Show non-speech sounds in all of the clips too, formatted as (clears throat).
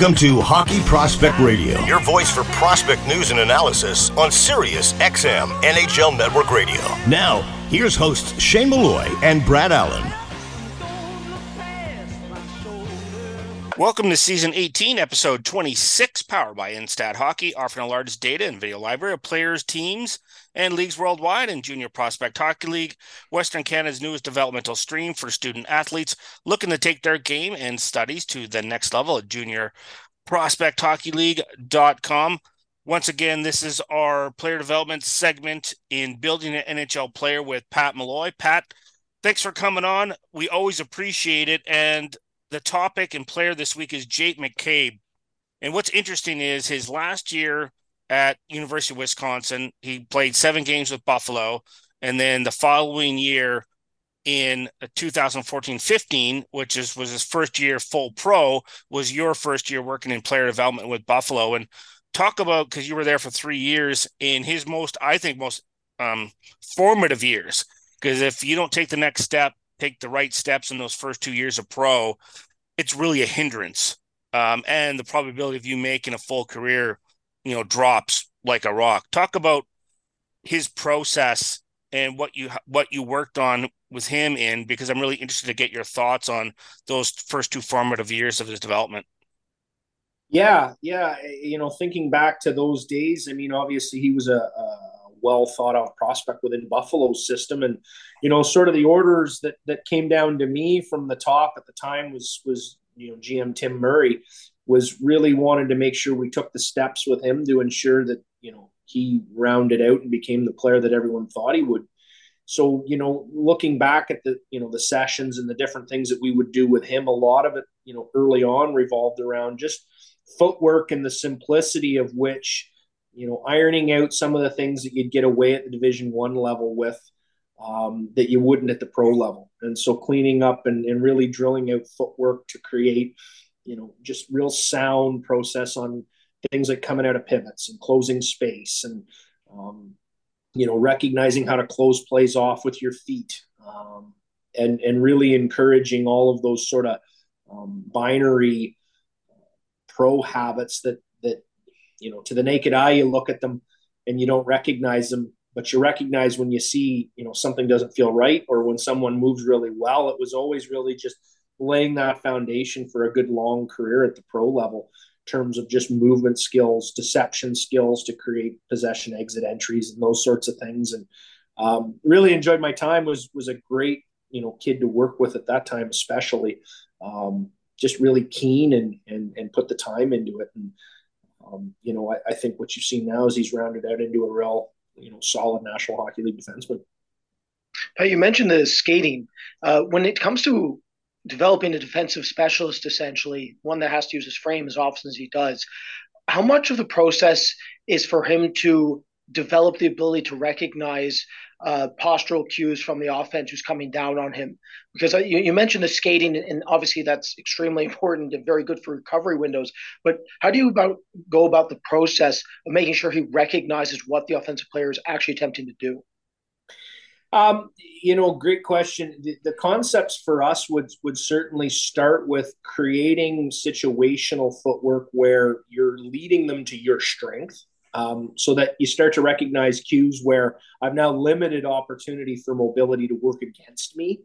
Welcome to Hockey Prospect Radio, your voice for prospect news and analysis on Sirius XM NHL Network Radio. Now, here's hosts Shane Malloy and Brad Allen. Welcome to season 18, episode 26, powered by Instat Hockey, offering the largest data and video library of players, teams, and leagues worldwide in Junior Prospect Hockey League, Western Canada's newest developmental stream for student athletes looking to take their game and studies to the next level at Junior Prospect Hockey League.com. Once again, this is our player development segment in building an NHL player with Pat Malloy. Pat, thanks for coming on. We always appreciate it. And the topic and player this week is Jake McCabe. And what's interesting is his last year at University of Wisconsin, he played seven games with Buffalo, and then the following year in 2014-15, which is was his first year full pro, was your first year working in player development with Buffalo. And talk about because you were there for three years in his most, I think, most um, formative years. Because if you don't take the next step take the right steps in those first two years of pro, it's really a hindrance. Um, and the probability of you making a full career, you know, drops like a rock. Talk about his process and what you what you worked on with him in because I'm really interested to get your thoughts on those first two formative years of his development. Yeah, yeah, you know, thinking back to those days, I mean, obviously he was a, a well thought out prospect within Buffalo's system. And, you know, sort of the orders that that came down to me from the top at the time was was, you know, GM Tim Murray was really wanted to make sure we took the steps with him to ensure that, you know, he rounded out and became the player that everyone thought he would. So, you know, looking back at the, you know, the sessions and the different things that we would do with him, a lot of it, you know, early on revolved around just footwork and the simplicity of which you know, ironing out some of the things that you'd get away at the Division One level with um, that you wouldn't at the pro level, and so cleaning up and, and really drilling out footwork to create, you know, just real sound process on things like coming out of pivots and closing space and um, you know recognizing how to close plays off with your feet um, and and really encouraging all of those sort of um, binary pro habits that you know to the naked eye you look at them and you don't recognize them but you recognize when you see you know something doesn't feel right or when someone moves really well. It was always really just laying that foundation for a good long career at the pro level in terms of just movement skills deception skills to create possession exit entries and those sorts of things. And um, really enjoyed my time was was a great you know kid to work with at that time especially. Um, just really keen and and and put the time into it. And um, you know, I, I, think what you've seen now is he's rounded out into a real, you know, solid National Hockey League defenseman. But you mentioned the skating. Uh, when it comes to developing a defensive specialist, essentially one that has to use his frame as often as he does, how much of the process is for him to develop the ability to recognize uh, postural cues from the offense who's coming down on him. Because uh, you, you, mentioned the skating, and obviously that's extremely (laughs) important and very good for recovery windows. But how do you about go about the process of making sure he recognizes what the offensive player is actually attempting to do? Um, you know, great question. The, the, concepts for us would would certainly start with creating situational footwork where you're leading them to your strength um, so that you start to recognize cues where I've now limited opportunity for mobility to work against me.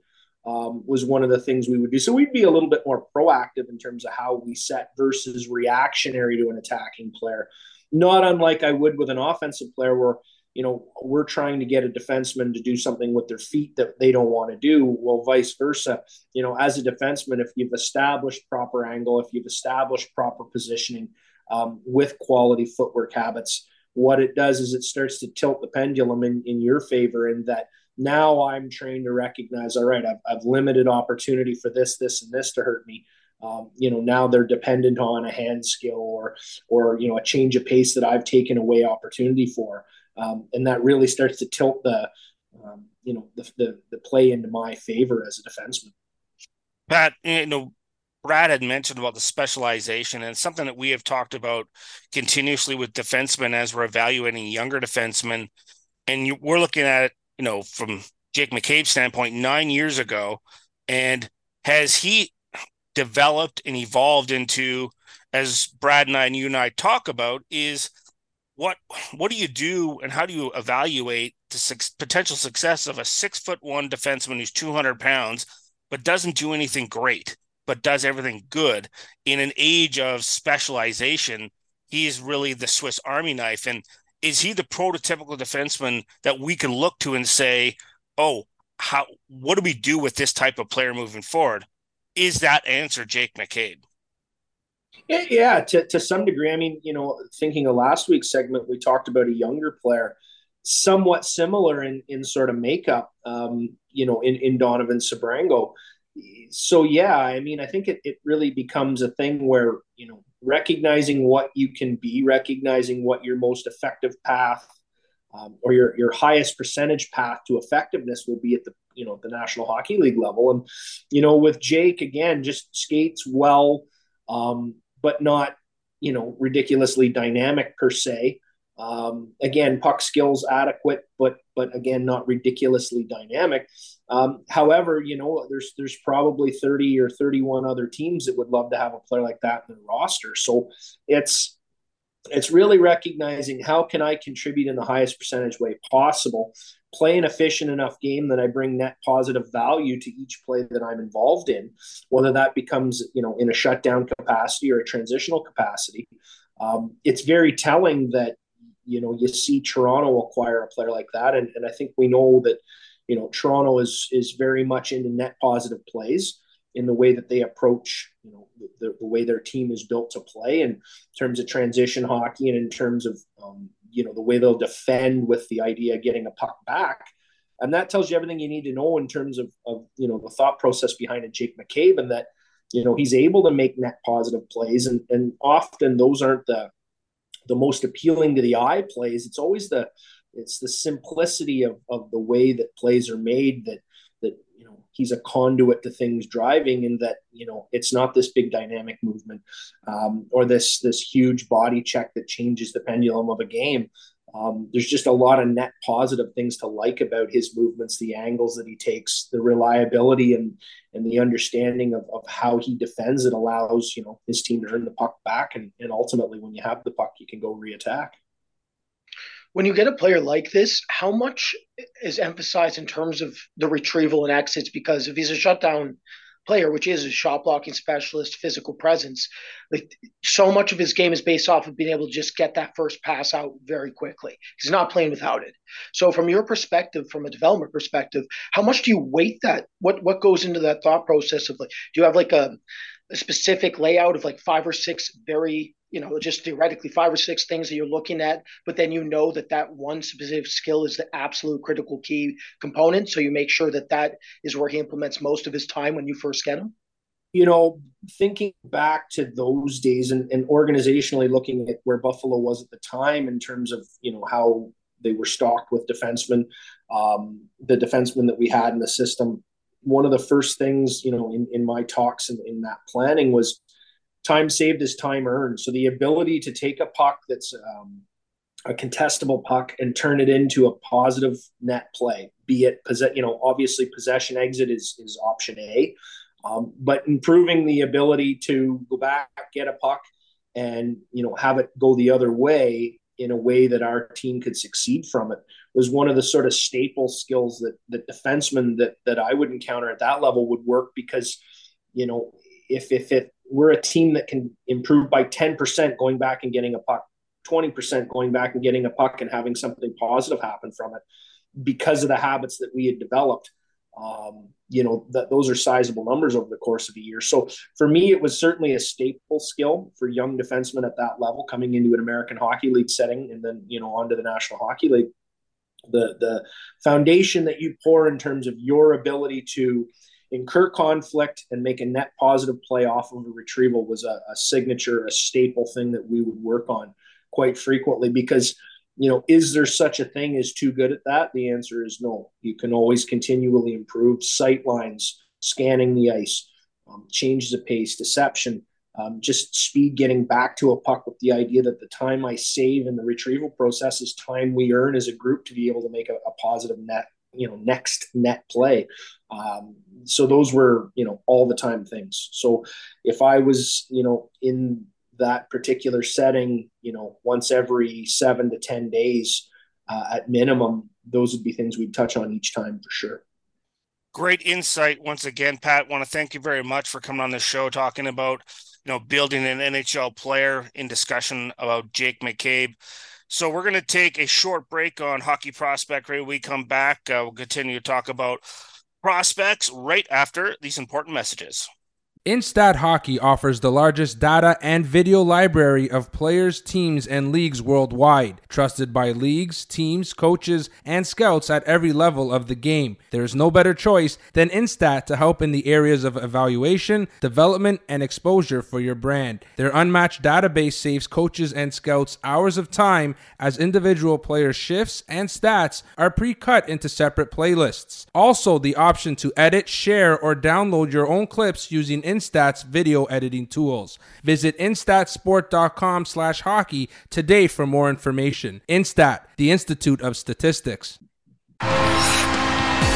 Um, was one of the things we would do. So we'd be a little bit more proactive in terms of how we set versus reactionary to an attacking player. Not unlike I would with an offensive player where, you know, we're trying to get a defenseman to do something with their feet that they don't want to do. Well, vice versa. You know, as a defenseman, if you've established proper angle, if you've established proper positioning, um, with quality footwork habits. What it does is it starts to tilt the pendulum in, in your favor, in that now I'm trained to recognize, all right, I've, I've limited opportunity for this, this, and this to hurt me. Um, you know, now they're dependent on a hand skill or, or you know, a change of pace that I've taken away opportunity for, um, and that really starts to tilt the, um, you know, the, the the play into my favor as a defenseman. Pat, you know, Brad had mentioned about the specialization and something that we have talked about continuously with defensemen as we're evaluating younger defensemen. And you, we're looking at it, you know, from Jake McCabe's standpoint, nine years ago. And has he developed and evolved into as Brad and I and you and I talk about, is what what do you do and how do you evaluate the potential success of a six foot one defenseman who's 200 pounds but doesn't do anything great but does everything good in an age of specialization he's really the swiss army knife and is he the prototypical defenseman that we can look to and say oh how what do we do with this type of player moving forward is that answer jake mccabe yeah, to, to some degree. I mean, you know, thinking of last week's segment, we talked about a younger player, somewhat similar in, in sort of makeup, um, you know, in, in Donovan Sebrango. So, yeah, I mean, I think it, it really becomes a thing where, you know, recognizing what you can be, recognizing what your most effective path um, or your, your highest percentage path to effectiveness will be at the, you know, the National Hockey League level. And, you know, with Jake, again, just skates well. Um, but not you know ridiculously dynamic per se. Um, again, puck skills adequate, but but again, not ridiculously dynamic. Um, however, you know, there's there's probably 30 or 31 other teams that would love to have a player like that in their roster. So it's it's really recognizing how can I contribute in the highest percentage way possible, play an efficient enough game that I bring net positive value to each play that I'm involved in, whether that becomes you know in a shutdown capacity or a transitional capacity. Um, it's very telling that you know you see Toronto acquire a player like that, and, and I think we know that you know Toronto is is very much into net positive plays in the way that they approach, you know, the, the way their team is built to play in terms of transition hockey and in terms of, um, you know, the way they'll defend with the idea of getting a puck back. And that tells you everything you need to know in terms of, of you know, the thought process behind it, Jake McCabe, and that, you know, he's able to make net positive plays. And, and often those aren't the, the most appealing to the eye plays. It's always the, it's the simplicity of, of the way that plays are made that that you know he's a conduit to things driving and that you know it's not this big dynamic movement um, or this this huge body check that changes the pendulum of a game um, there's just a lot of net positive things to like about his movements the angles that he takes the reliability and and the understanding of, of how he defends. It allows you know his team to earn the puck back. And, and ultimately when you have the puck you can go reattack. When you get a player like this, how much is emphasized in terms of the retrieval and exits? Because if he's a shutdown player, which is a shot blocking specialist, physical presence, like so much of his game is based off of being able to just get that first pass out very quickly. He's not playing without it. So, from your perspective, from a development perspective, how much do you weight that? What what goes into that thought process of like? Do you have like a, a specific layout of like five or six very you know, just theoretically five or six things that you're looking at, but then you know that that one specific skill is the absolute critical key component. So you make sure that that is where he implements most of his time when you first get him. You know, thinking back to those days and, and organizationally looking at where Buffalo was at the time in terms of, you know, how they were stocked with defensemen, um, the defensemen that we had in the system. One of the first things, you know, in, in my talks and in, in that planning was time saved is time earned. So the ability to take a puck that's um, a contestable puck and turn it into a positive net play, be it you know obviously possession exit is is option A, um, but improving the ability to go back get a puck and you know have it go the other way in a way that our team could succeed from it was one of the sort of staple skills that that defensemen that that I would encounter at that level would work because you know if if it we're a team that can improve by 10% going back and getting a puck, 20% going back and getting a puck and having something positive happen from it because of the habits that we had developed. Um, you know, that those are sizable numbers over the course of a year. So for me, it was certainly a staple skill for young defensemen at that level coming into an American Hockey League setting and then, you know, onto the National Hockey League. The, the foundation that you pour in terms of your ability to incur conflict and make a net positive play off of a retrieval was a, a signature, a staple thing that we would work on quite frequently because you know, is there such a thing as too good at that? The answer is no. You can always continually improve sight lines, scanning the ice, um, changes of pace, deception, um, just speed getting back to a puck with the idea that the time I save in the retrieval process is time we earn as a group to be able to make a, a positive net you know next net play um, so those were you know all the time things so if i was you know in that particular setting, you know, once every seven to 10 days uh, at minimum, those would be things we'd touch on each time for sure. Great insight once again, Pat. Want to thank you very much for coming on the show talking about you know building an NHL player in discussion about Jake McCabe. So we're going to take a short break on Hockey Prospect Radio. We come back, uh, we'll continue to talk about prospects right after these important messages. Instat Hockey offers the largest data and video library of players, teams, and leagues worldwide, trusted by leagues, teams, coaches, and scouts at every level of the game. There is no better choice than Instat to help in the areas of evaluation, development, and exposure for your brand. Their unmatched database saves coaches and scouts hours of time as individual player shifts and stats are pre cut into separate playlists. Also, the option to edit, share, or download your own clips using Instat's video editing tools. Visit instatsport.com slash hockey today for more information. Instat, the Institute of Statistics.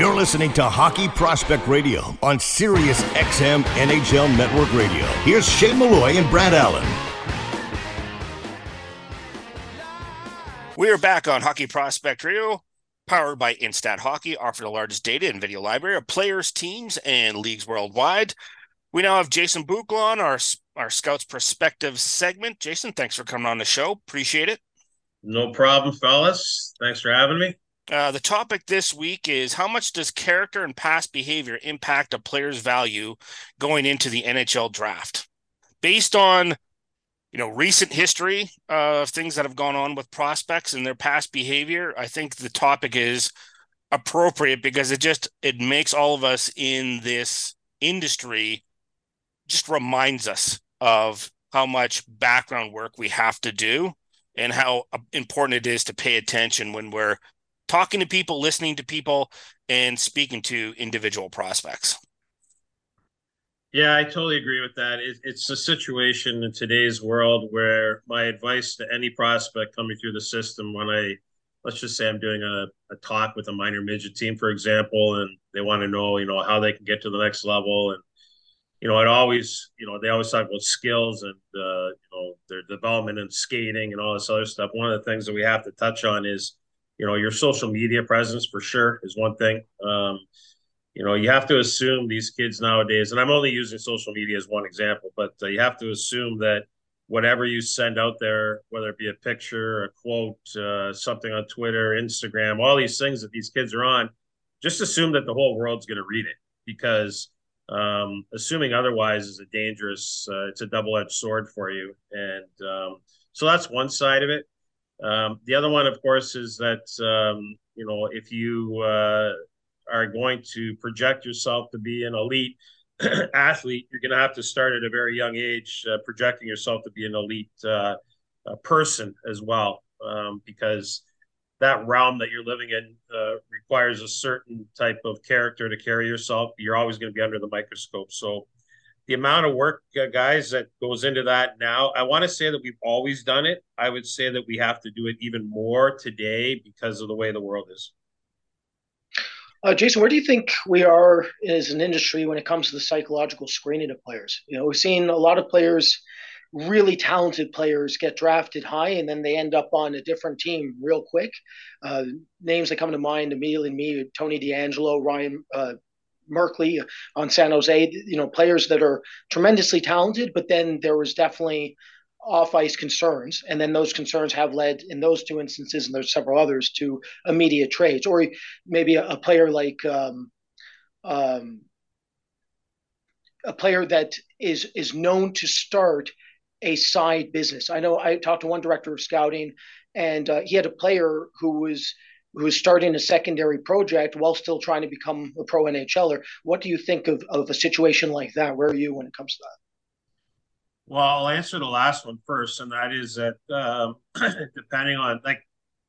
You're listening to Hockey Prospect Radio on Sirius XM NHL Network Radio. Here's Shane Malloy and Brad Allen. We are back on Hockey Prospect Radio, powered by Instat Hockey, offering the largest data and video library of players, teams, and leagues worldwide. We now have Jason Bukala on our our Scouts Perspective segment. Jason, thanks for coming on the show. Appreciate it. No problem, fellas. Thanks for having me. Uh, the topic this week is how much does character and past behavior impact a player's value going into the NHL draft? Based on you know recent history of things that have gone on with prospects and their past behavior, I think the topic is appropriate because it just it makes all of us in this industry just reminds us of how much background work we have to do and how important it is to pay attention when we're talking to people, listening to people, and speaking to individual prospects. Yeah, I totally agree with that. It, it's a situation in today's world where my advice to any prospect coming through the system, when I let's just say I'm doing a, a talk with a minor midget team, for example, and they want to know, you know, how they can get to the next level. And, you know, it always, you know, they always talk about skills and, uh, you know, their development and skating and all this other stuff. One of the things that we have to touch on is, you know your social media presence for sure is one thing. Um, you know you have to assume these kids nowadays and i'm only using social media as one example but uh, you have to assume that whatever you send out there whether it be a picture a quote uh, something on twitter instagram all these things that these kids are on just assume that the whole world's going to read it because um, assuming otherwise is a dangerous uh, it's a double-edged sword for you. And um, so that's one side of it um, the other one, of course, is that um, you know if you uh, are going to project yourself to be an elite (clears throat) athlete, you're going to have to start at a very young age, uh, projecting yourself to be an elite uh, person as well, um, because that realm that you're living in uh, requires a certain type of character to carry yourself. You're always going to be under the microscope, so the amount of work, uh, guys, that goes into that now. I want to say that we've always done it. I would say that we have to do it even more today because of the way the world is. Uh, Jason, where do you think we are as an industry when it comes to the psychological screening of players? You know, we've seen a lot of players really talented players get drafted high and then they end up on a different team real quick. Uh, names that come to mind immediately me, Tony DeAngelo, Ryan uh, Merkley on San Jose, you know, players that are tremendously talented, but then there was definitely off ice concerns. And then those concerns have led, in those two instances, and there's several others, to immediate trades. Or maybe a, a player like um, um, a player that is is known to start a side business. I know I talked to one director of scouting, and uh, he had a player who was who was starting a secondary project while still trying to become a pro NHLer. What do you think of, of a situation like that? Where are you when it comes to that? Well, I'll answer the last one first, and that is that um, (clears throat) depending on like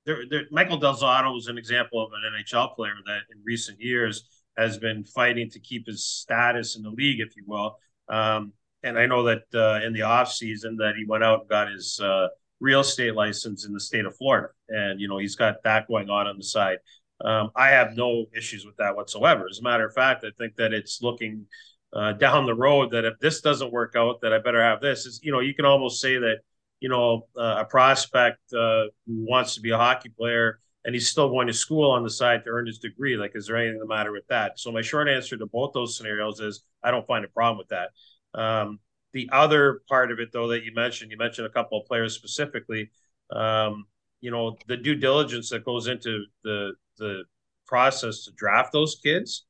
there, there, Michael Del Zotto is an example of an NHL player that in recent years has been fighting to keep his status in the league, if you will. Um, and I know that uh, in the off season that he went out and got his uh, real estate license in the state of Florida, and you know he's got that going on on the side. Um, I have no issues with that whatsoever. As a matter of fact, I think that it's looking uh, down the road that if this doesn't work out, that I better have this. Is you know you can almost say that you know uh, a prospect uh, who wants to be a hockey player and he's still going to school on the side to earn his degree. Like, is there anything the matter with that? So my short answer to both those scenarios is I don't find a problem with that. Um, the other part of it, though, that you mentioned, you mentioned a couple of players specifically. Um, you know, the due diligence that goes into the the process to draft those kids.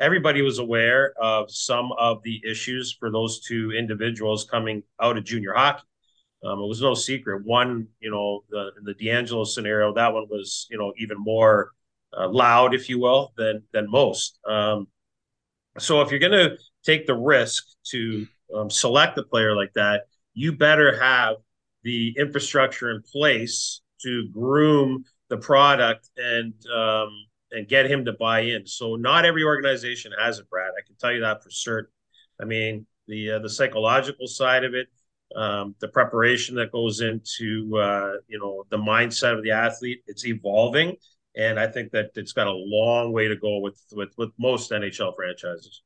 Everybody was aware of some of the issues for those two individuals coming out of junior hockey. Um, it was no secret. One, you know, the the DeAngelo scenario, that one was, you know, even more uh, loud, if you will, than than most. Um, so if you're going to take the risk to um, select a player like that, you better have the infrastructure in place to groom the product and um, and get him to buy in. So not every organization has it, Brad. I can tell you that for certain. I mean, the uh, the psychological side of it um, the preparation that goes into uh, you know the mindset of the athlete. It's evolving, and I think that it's got a long way to go with with with most NHL franchises.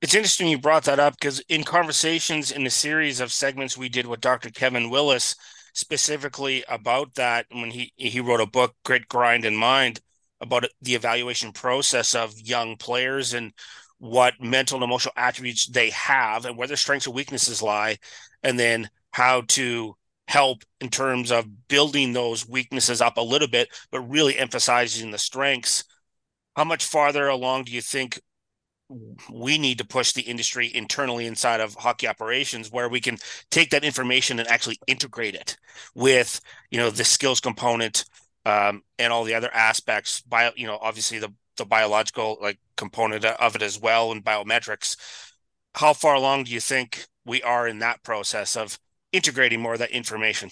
It's interesting you brought that up because in conversations in the series of segments we did with Dr. Kevin Willis specifically about that when he he wrote a book Grit Grind and Mind about the evaluation process of young players and what mental and emotional attributes they have and where their strengths and weaknesses lie and then how to help in terms of building those weaknesses up a little bit, but really emphasizing the strengths. How much farther along do you think we need to push the industry internally inside of hockey operations where we can take that information and actually integrate it with you know the skills component um, and all the other aspects bio you know obviously the the biological like component of it as well and biometrics how far along do you think we are in that process of integrating more of that information.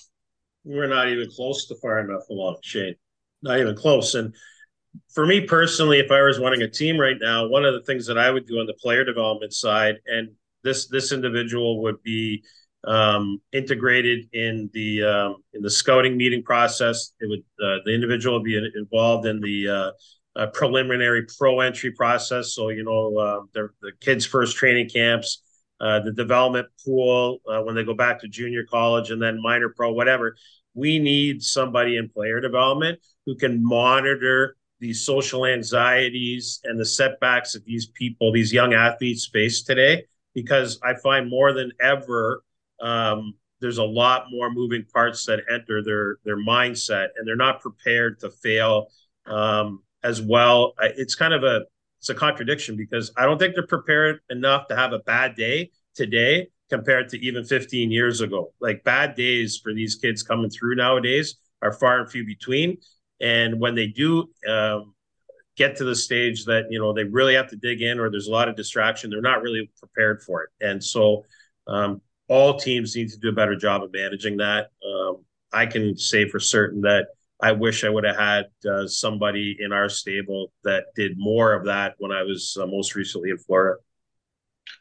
We're not even close to far enough along, Shane. Not even close. And for me personally, if I was running a team right now, one of the things that I would do on the player development side, and this this individual would be um, integrated in the um, in the scouting meeting process. It would uh, the individual would be involved in the uh, uh, preliminary pro entry process. So you know uh, the the kids' first training camps uh, the development pool uh, when they go back to junior college and then minor pro, whatever. We need somebody in player development who can monitor these social anxieties and the setbacks that these people, these young athletes face today, because I find more than ever um, there's a lot more moving parts that enter their their mindset, and they're not prepared to fail um, as well. It's kind of a it's a contradiction because I don't think they're prepared enough to have a bad day today compared to even 15 years ago. Like bad days for these kids coming through nowadays are far and few between. And when they do um, get to the stage that you know they really have to dig in, or there's a lot of distraction, they're not really prepared for it. And so, um, all teams need to do a better job of managing that. Um, I can say for certain that I wish I would have had uh, somebody in our stable that did more of that when I was uh, most recently in Florida.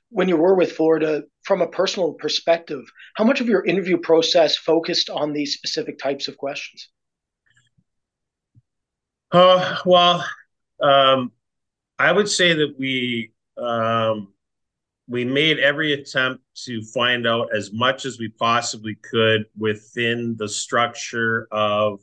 When you were with Florida, from a personal perspective, how much of your interview process focused on these specific types of questions? Uh, well, um, I would say that we um, we made every attempt to find out as much as we possibly could within the structure of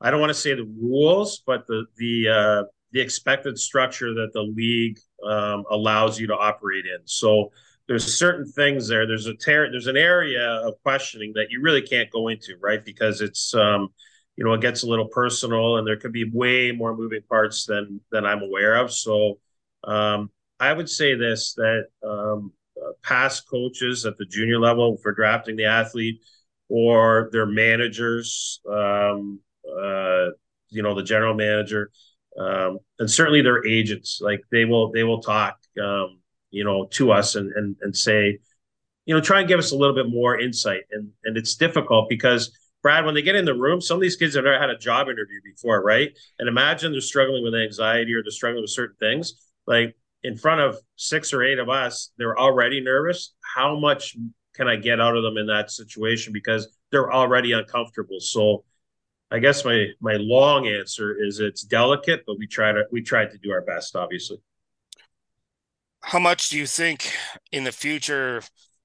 I don't want to say the rules, but the the uh, the expected structure that the league um, allows you to operate in. So there's certain things there. There's a ter- there's an area of questioning that you really can't go into, right? Because it's um, you know it gets a little personal, and there could be way more moving parts than than I'm aware of. So um, I would say this that um, uh, past coaches at the junior level for drafting the athlete or their managers um, uh, you know, the general manager, um, and certainly their agents. Like they will, they will talk, um, you know, to us and and and say, you know, try and give us a little bit more insight. And and it's difficult because Brad, when they get in the room, some of these kids have never had a job interview before, right? And imagine they're struggling with anxiety or they're struggling with certain things. Like in front of six or eight of us, they're already nervous. How much can I get out of them in that situation because they're already uncomfortable? So I guess my my long answer is it's delicate, but we try to we tried to do our best, obviously. How much do you think in the future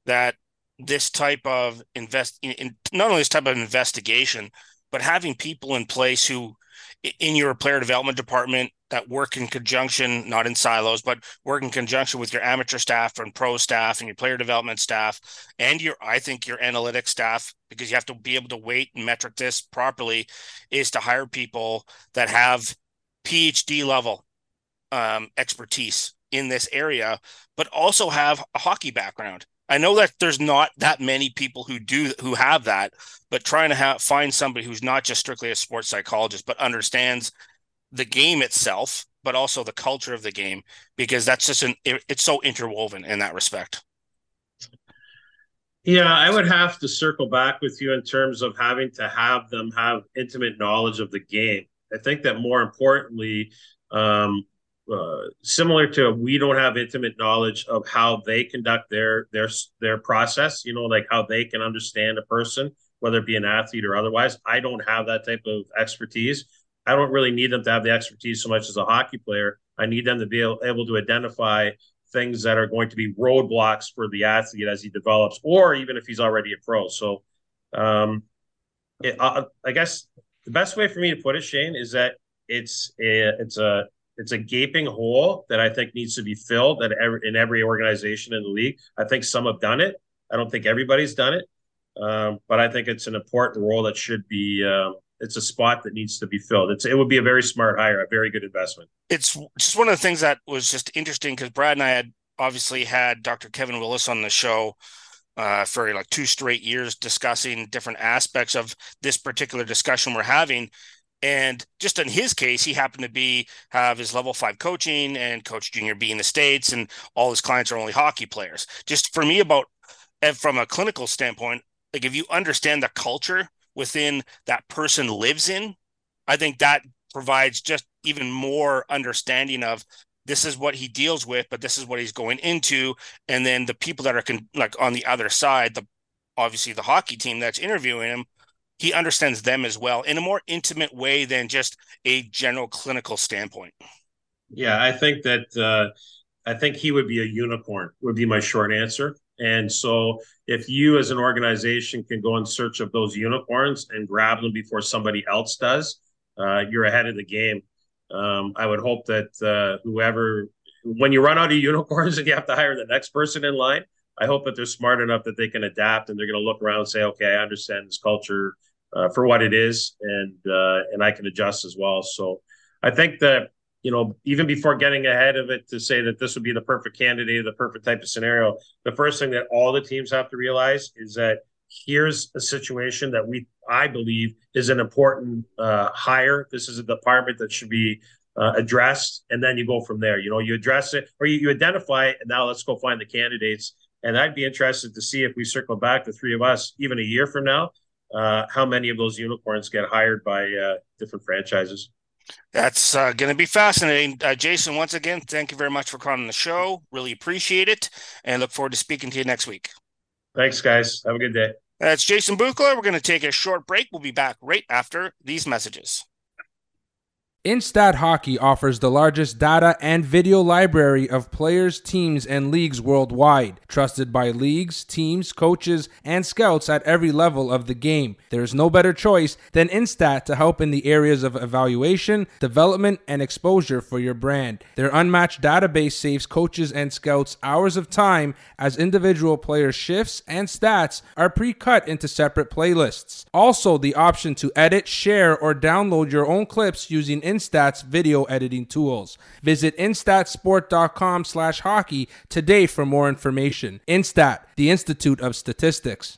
that this type of invest in, not only this type of investigation, but having people in place who in your player development department that work in conjunction, not in silos, but work in conjunction with your amateur staff and pro staff and your player development staff and your, I think your analytics staff, because you have to be able to weight and metric this properly, is to hire people that have PhD level um, expertise in this area, but also have a hockey background. I know that there's not that many people who do who have that, but trying to have find somebody who's not just strictly a sports psychologist, but understands the game itself, but also the culture of the game, because that's just an it, it's so interwoven in that respect. Yeah, I would have to circle back with you in terms of having to have them have intimate knowledge of the game. I think that more importantly, um, uh, similar to we don't have intimate knowledge of how they conduct their their their process. You know, like how they can understand a person, whether it be an athlete or otherwise. I don't have that type of expertise. I don't really need them to have the expertise so much as a hockey player. I need them to be able, able to identify things that are going to be roadblocks for the athlete as he develops, or even if he's already a pro. So, um, it, uh, I guess the best way for me to put it, Shane, is that it's a it's a it's a gaping hole that I think needs to be filled at every, in every organization in the league. I think some have done it. I don't think everybody's done it, um, but I think it's an important role that should be um, it's a spot that needs to be filled. It's it would be a very smart hire, a very good investment. It's just one of the things that was just interesting because Brad and I had obviously had Dr. Kevin Willis on the show uh, for like two straight years discussing different aspects of this particular discussion we're having. And just in his case, he happened to be have his level five coaching and coach junior B in the States, and all his clients are only hockey players. Just for me, about from a clinical standpoint, like if you understand the culture within that person lives in, I think that provides just even more understanding of this is what he deals with, but this is what he's going into, and then the people that are con- like on the other side, the obviously the hockey team that's interviewing him, he understands them as well in a more intimate way than just a general clinical standpoint. Yeah, I think that uh, I think he would be a unicorn. Would be my short answer. And so, if you as an organization can go in search of those unicorns and grab them before somebody else does, uh, you're ahead of the game. Um, I would hope that uh, whoever, when you run out of unicorns (laughs) and you have to hire the next person in line, I hope that they're smart enough that they can adapt and they're going to look around and say, okay, I understand this culture uh, for what it is, and uh, and I can adjust as well. So I think that you know, even before getting ahead of it to say that this would be the perfect candidate, the perfect type of scenario, the first thing that all the teams have to realize is that here's a situation that we, I believe, is an important uh, hire. This is a department that should be uh, addressed, and then you go from there. You know, you address it or you, you identify it, and now let's go find the candidates. And I'd be interested to see if we circle back, the three of us, even a year from now, uh, how many of those unicorns get hired by uh, different franchises. That's uh, going to be fascinating. Uh, Jason, once again, thank you very much for coming on the show. Really appreciate it and look forward to speaking to you next week. Thanks, guys. Have a good day. That's Jason Bukala. We're going to take a short break. We'll be back right after these messages. Instat Hockey offers the largest data and video library of players, teams, and leagues worldwide, trusted by leagues, teams, coaches, and scouts at every level of the game. There is no better choice than Instat to help in the areas of evaluation, development, and exposure for your brand. Their unmatched database saves coaches and scouts hours of time as individual player shifts and stats are pre cut into separate playlists. Also, the option to edit, share, or download your own clips using Instat's video editing tools. Visit instatsport.com slash hockey today for more information. Instat, the Institute of Statistics.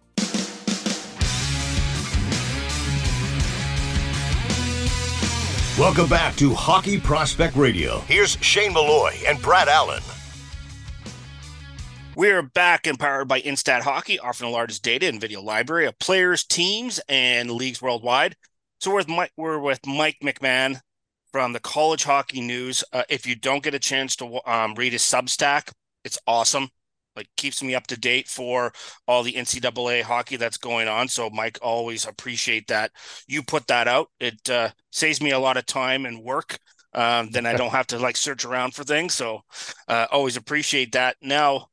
Welcome back to Hockey Prospect Radio. Here's Shane Malloy and Brad Allen. We're back empowered by Instat Hockey, offering the largest data and video library of players, teams, and leagues worldwide. So we're with Mike, we're with Mike McMahon from the College Hockey News. Uh, if you don't get a chance to um, read his Substack, it's awesome like keeps me up to date for all the NCAA hockey that's going on. So Mike, always appreciate that you put that out. It uh, saves me a lot of time and work. Um, then I (laughs) don't have to like search around for things. So uh, always appreciate that. Now,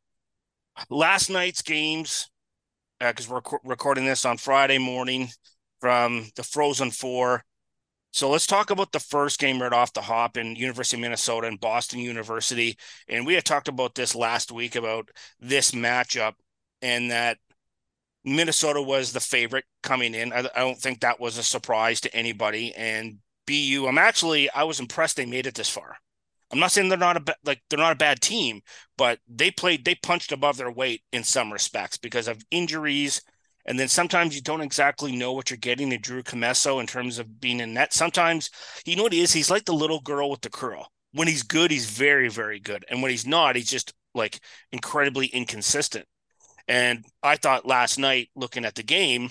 last night's games, because uh, we're recording this on Friday morning from the Frozen Four. So let's talk about the first game right off the hop in University of Minnesota and Boston University. And we had talked about this last week about this matchup and that Minnesota was the favorite coming in. I, I don't think that was a surprise to anybody. And BU, I'm actually I was impressed they made it this far. I'm not saying they're not a like they're not a bad team, but they played they punched above their weight in some respects because of injuries and then sometimes you don't exactly know what you're getting in Drew Commesso in terms of being in net. Sometimes you know what he is? He's like the little girl with the curl. When he's good, he's very, very good. And when he's not, he's just like incredibly inconsistent. And I thought last night, looking at the game,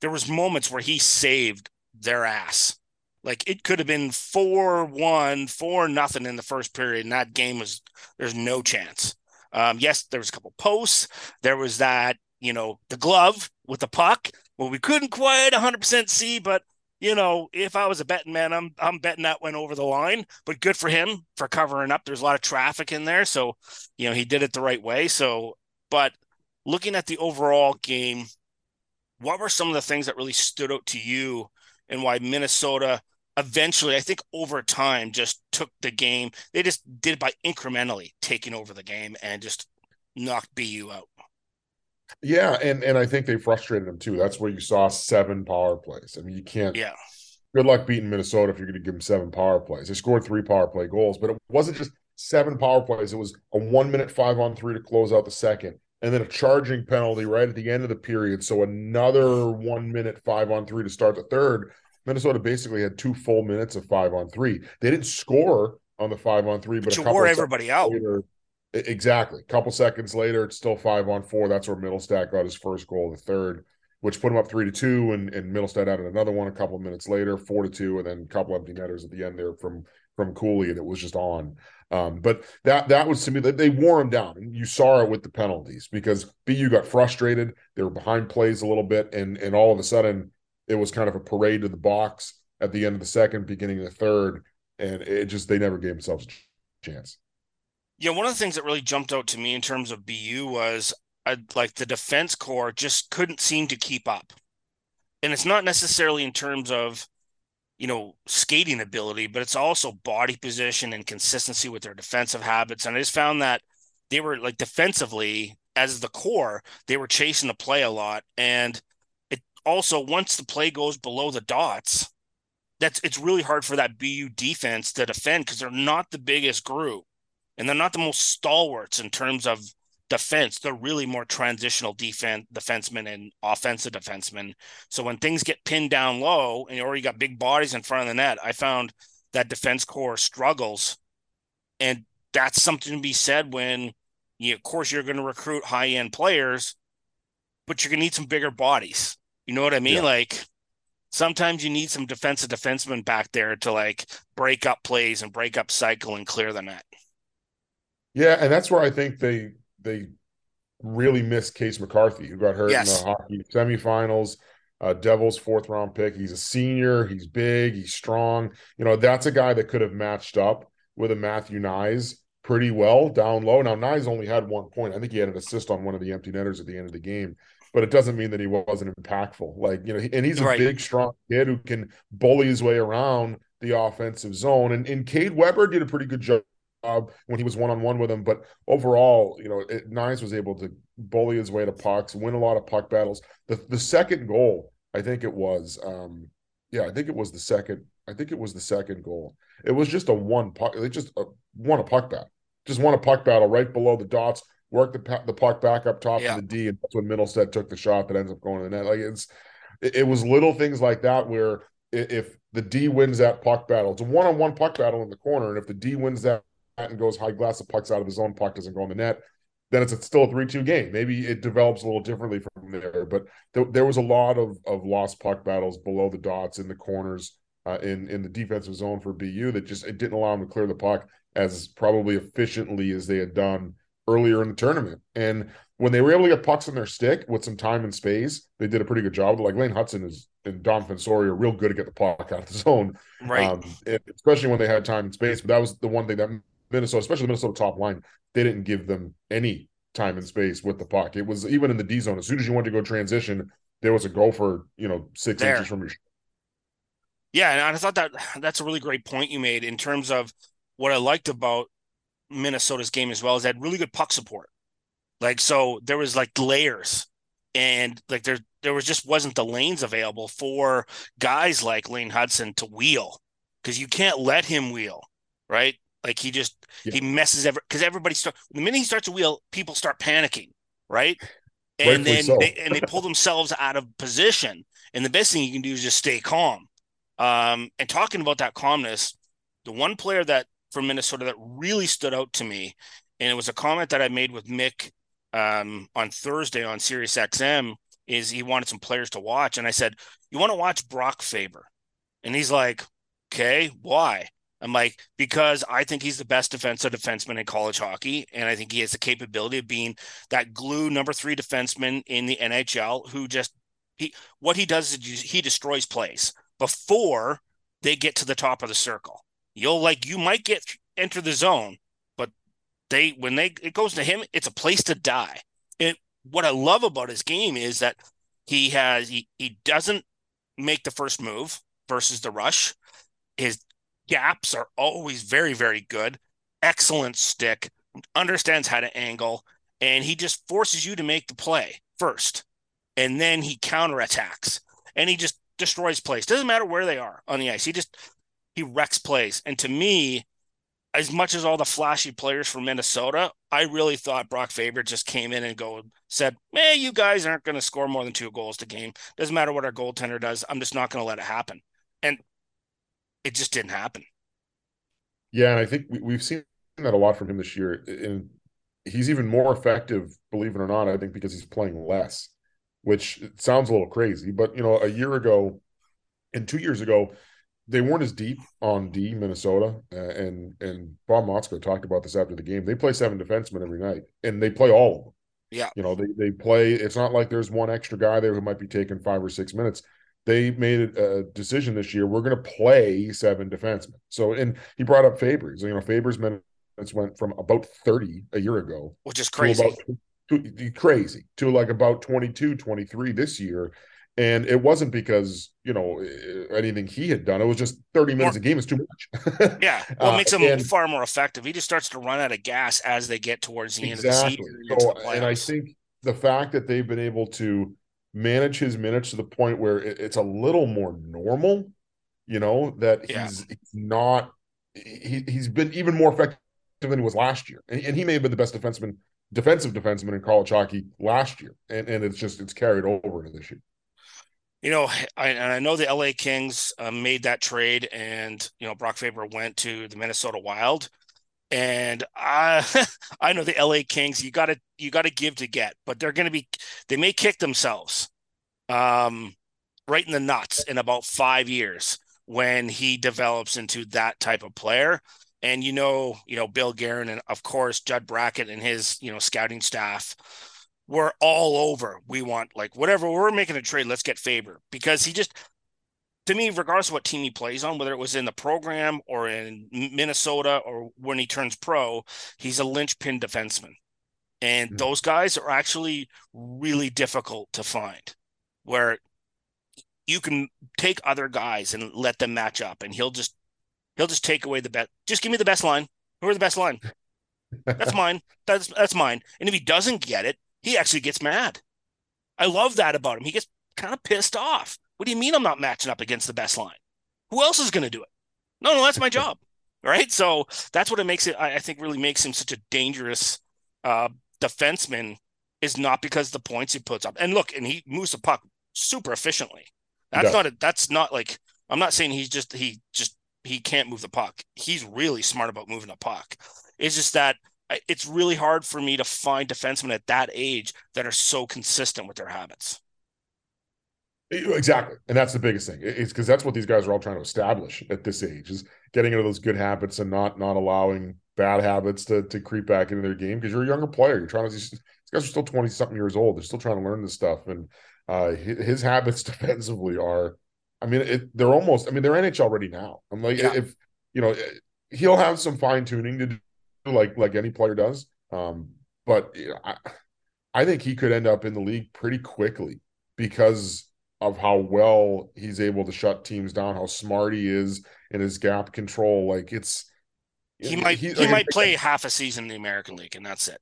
there was moments where he saved their ass. Like it could have been four one, four nothing in the first period, and that game was there's no chance. Um, yes, there was a couple posts. There was that you know, the glove with the puck. Well, we couldn't quite 100% see, but you know, if I was a betting man, I'm I'm betting that went over the line. But good for him for covering up. There's a lot of traffic in there, so you know he did it the right way. So, but looking at the overall game, what were some of the things that really stood out to you, and why Minnesota eventually, I think over time, just took the game. They just did it by incrementally taking over the game and just knocked BU out. Yeah, and and I think they frustrated them too. That's where you saw seven power plays. I mean, you can't. Yeah. Good luck beating Minnesota if you're going to give them seven power plays. They scored three power play goals, but it wasn't just seven power plays. It was a one minute five on three to close out the second, and then a charging penalty right at the end of the period. So another one minute five on three to start the third. Minnesota basically had two full minutes of five on three. They didn't score on the five on three, but, but you wore everybody out. Later, Exactly. A couple seconds later, it's still five on four. That's where Mittelstadt got his first goal, the third, which put him up three to two. And, and Mittelstadt added another one a couple of minutes later, four to two, and then a couple empty netters at the end there from from Cooley, and it was just on. Um, but that that was to me that they wore him down, and you saw it with the penalties because BU got frustrated. They were behind plays a little bit, and and all of a sudden it was kind of a parade to the box at the end of the second, beginning of the third, and it just they never gave themselves a chance. Yeah, one of the things that really jumped out to me in terms of BU was uh, like the defense core just couldn't seem to keep up. And it's not necessarily in terms of, you know, skating ability, but it's also body position and consistency with their defensive habits. And I just found that they were like defensively, as the core, they were chasing the play a lot. And it also, once the play goes below the dots, that's it's really hard for that BU defense to defend because they're not the biggest group and they're not the most stalwarts in terms of defense. They're really more transitional defense defensemen and offensive defensemen. So when things get pinned down low and you already got big bodies in front of the net, I found that defense core struggles. And that's something to be said when you of course you're going to recruit high end players, but you're gonna need some bigger bodies. You know what I mean? Yeah. Like sometimes you need some defensive defensemen back there to like break up plays and break up cycle and clear the net. Yeah, and that's where I think they they really missed Case McCarthy, who got hurt yes. in the hockey semifinals. Uh, Devils fourth round pick. He's a senior. He's big. He's strong. You know, that's a guy that could have matched up with a Matthew Knies pretty well down low. Now Knies only had one point. I think he had an assist on one of the empty netters at the end of the game, but it doesn't mean that he wasn't impactful. Like you know, and he's a right. big, strong kid who can bully his way around the offensive zone. And and Cade Webber did a pretty good job when he was one on one with him. But overall, you know, it, Knies was able to bully his way to pucks, win a lot of puck battles. The the second goal, I think it was, um, yeah, I think it was the second. I think it was the second goal. It was just a one puck. They just uh, won a puck battle. Just won a puck battle right below the dots. Worked the the puck back up top yeah. of the D, and that's when Mittelstadt took the shot that ends up going to the net. Like it's, it, it was little things like that where if the D wins that puck battle, it's a one on one puck battle in the corner, and if the D wins that and goes high glass, the puck's out of his own puck doesn't go in the net. Then it's, still a three-two game. Maybe it develops a little differently from there, but th- there was a lot of of lost puck battles below the dots in the corners, uh, in in the defensive zone for BU that just it didn't allow them to clear the puck as probably efficiently as they had done earlier in the tournament. And when they were able to get pucks in their stick with some time and space, they did a pretty good job. Like Lane Hutson is and Dom Fensore are real good to get the puck out of the (laughs) zone, right? Um, especially when they had time and space. But that was the one thing that Minnesota, especially the Minnesota top line, they didn't give them any time and space with the puck. It was even in the D zone. As soon as you wanted to go transition, there was a go for you know six there. inches from your. Yeah, and I thought that that's a really great point you made in terms of what I liked about Minnesota's game as well is that really good puck support. Like so, there was like layers, and like there there was just wasn't the lanes available for guys like Lane Hutson to wheel because you can't let him wheel, right? Like he just yeah. he messes ever because everybody start the minute he starts a wheel, people start panicking, right? (laughs) And Rightfully then so. they, and they pull themselves out of position. And the best thing you can do is just stay calm. Um, and talking about that calmness, the one player that from Minnesota that really stood out to me, and it was a comment that I made with Mick um, on Thursday on Sirius XM, is he wanted some players to watch, and I said, "You want to watch Brock Faber?" And he's like, "Okay, why?" I'm like, because I think he's the best defensive defenseman in college hockey. And I think he has the capability of being that glue number three defenseman in the NHL who just, he, what he does is he destroys plays before they get to the top of the circle. You'll like, you might get enter the zone, but they, when they, it goes to him, it's a place to die. It, what I love about his game is that he has, he, he doesn't make the first move versus the rush. His gaps are always very, very good. Excellent stick, understands how to angle, and he just forces you to make the play first. And then he counterattacks and he just destroys plays. Doesn't matter where they are on the ice. He just he wrecks plays. And to me, as much as all the flashy players from Minnesota, I really thought Brock Faber just came in and go said, "Man, you guys aren't going to score more than two goals a game. Doesn't matter what our goaltender does. I'm just not going to let it happen." And it just didn't happen. Yeah, and I think we, have seen that a lot from him this year, and he's even more effective, believe it or not. I think because he's playing less, which sounds a little crazy, but you know, a year ago and two years ago, they weren't as deep on D Minnesota, uh, and and Bob Motzko talked about this after the game. They play seven defensemen every night, and they play all of them. Yeah, you know, they they play. It's not like there's one extra guy there who might be taking five or six minutes they made a decision this year. We're going to play seven defensemen. So, and he brought up Faber's. You know, Faber's minutes went from about thirty a year ago, which is crazy. About, to, crazy to like about 22, 23 this year. And it wasn't because, you know, anything he had done. It was just 30 minutes more, a game is too much. (laughs) yeah. Well, it makes uh, him and, far more effective. He just starts to run out of gas as they get towards the exactly. end of the season. So, and I think the fact that they've been able to manage his minutes to the point where it, it's a little more normal, you know, that yeah. he's, he's not, he, he's been even more effective than he was last year. And, and he may have been the best defenseman defensive defenseman in college hockey last year, and and it's just it's carried over into this year. You know, I, and I know the LA Kings uh, made that trade, and you know Brock Faber went to the Minnesota Wild, and I (laughs) I know the LA Kings. You got to you got to give to get, but they're going to be they may kick themselves, um, right in the nuts in about five years when he develops into that type of player and you know, you know, Bill Guerin and of course Judd Brackett and his, you know, scouting staff were all over. We want like whatever we're making a trade, let's get Faber because he just to me, regardless of what team he plays on, whether it was in the program or in Minnesota or when he turns pro, he's a linchpin defenseman. And mm-hmm. those guys are actually really difficult to find where you can take other guys and let them match up and he'll just He'll just take away the best. Just give me the best line. Who are the best line? That's (laughs) mine. That's that's mine. And if he doesn't get it, he actually gets mad. I love that about him. He gets kind of pissed off. What do you mean I'm not matching up against the best line? Who else is going to do it? No, no, that's my (laughs) job. Right. So that's what it makes it, I, think, really makes him such a dangerous uh, defenseman, is not because the points he puts up. And look, and he moves the puck super efficiently. That's not a, that's not like, I'm not saying he's just, he just he can't move the puck. He's really smart about moving the puck. It's just that it's really hard for me to find defensemen at that age that are so consistent with their habits. Exactly, and that's the biggest thing. It's because that's what these guys are all trying to establish at this age is getting into those good habits and not not allowing bad habits to to creep back into their game. Because you're a younger player, you're trying to. These guys are still twenty something years old. They're still trying to learn this stuff, and uh, his, his habits (laughs) defensively are I mean, it, they're almost. I mean, they're NHL ready now. I'm like, yeah. if you know, he'll have some fine tuning to do, like like any player does. Um, but you know, I, I think he could end up in the league pretty quickly because of how well he's able to shut teams down, how smart he is in his gap control. Like it's he might he, he like, might play half a season in the American League, and that's it.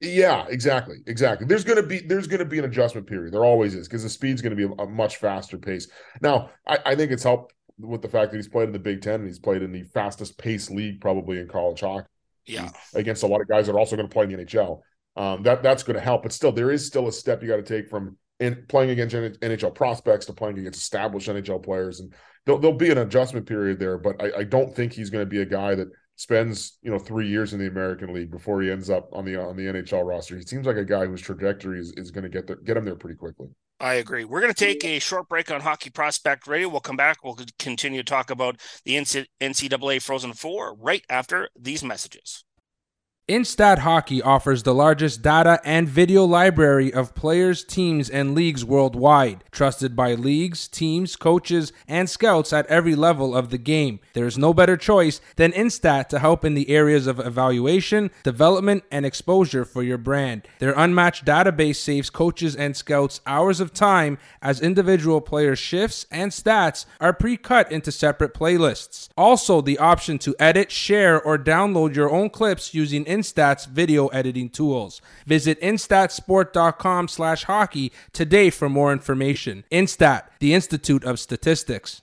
Yeah, exactly, exactly. There's gonna be there's gonna be an adjustment period. There always is because the speed's gonna be a, a, much faster pace. Now, I, I think it's helped with the fact that he's played in the Big Ten and he's played in the fastest pace league probably in college hockey. Yeah, against a lot of guys that are also going to play in the NHL. Um, that that's going to help, but still, there is still a step you got to take from in playing against NHL prospects to playing against established NHL players, and there'll, there'll be an adjustment period there. But I, I don't think he's going to be a guy that spends you know three years in the American League before he ends up on the on the NHL roster. He seems like a guy whose trajectory is, is going to get there, get him there pretty quickly. I agree. We're going to take a short break on Hockey Prospect Radio. We'll come back. We'll continue to talk about the NCAA Frozen Four right after these messages. Instat Hockey offers the largest data and video library of players, teams, and leagues worldwide, trusted by leagues, teams, coaches, and scouts at every level of the game. There is no better choice than Instat to help in the areas of evaluation, development, and exposure for your brand. Their unmatched database saves coaches and scouts hours of time as individual player shifts and stats are pre cut into separate playlists. Also, the option to edit, share, or download your own clips using Instat Instat's video editing tools. Visit instatsport.com slash hockey today for more information. Instat, the Institute of Statistics.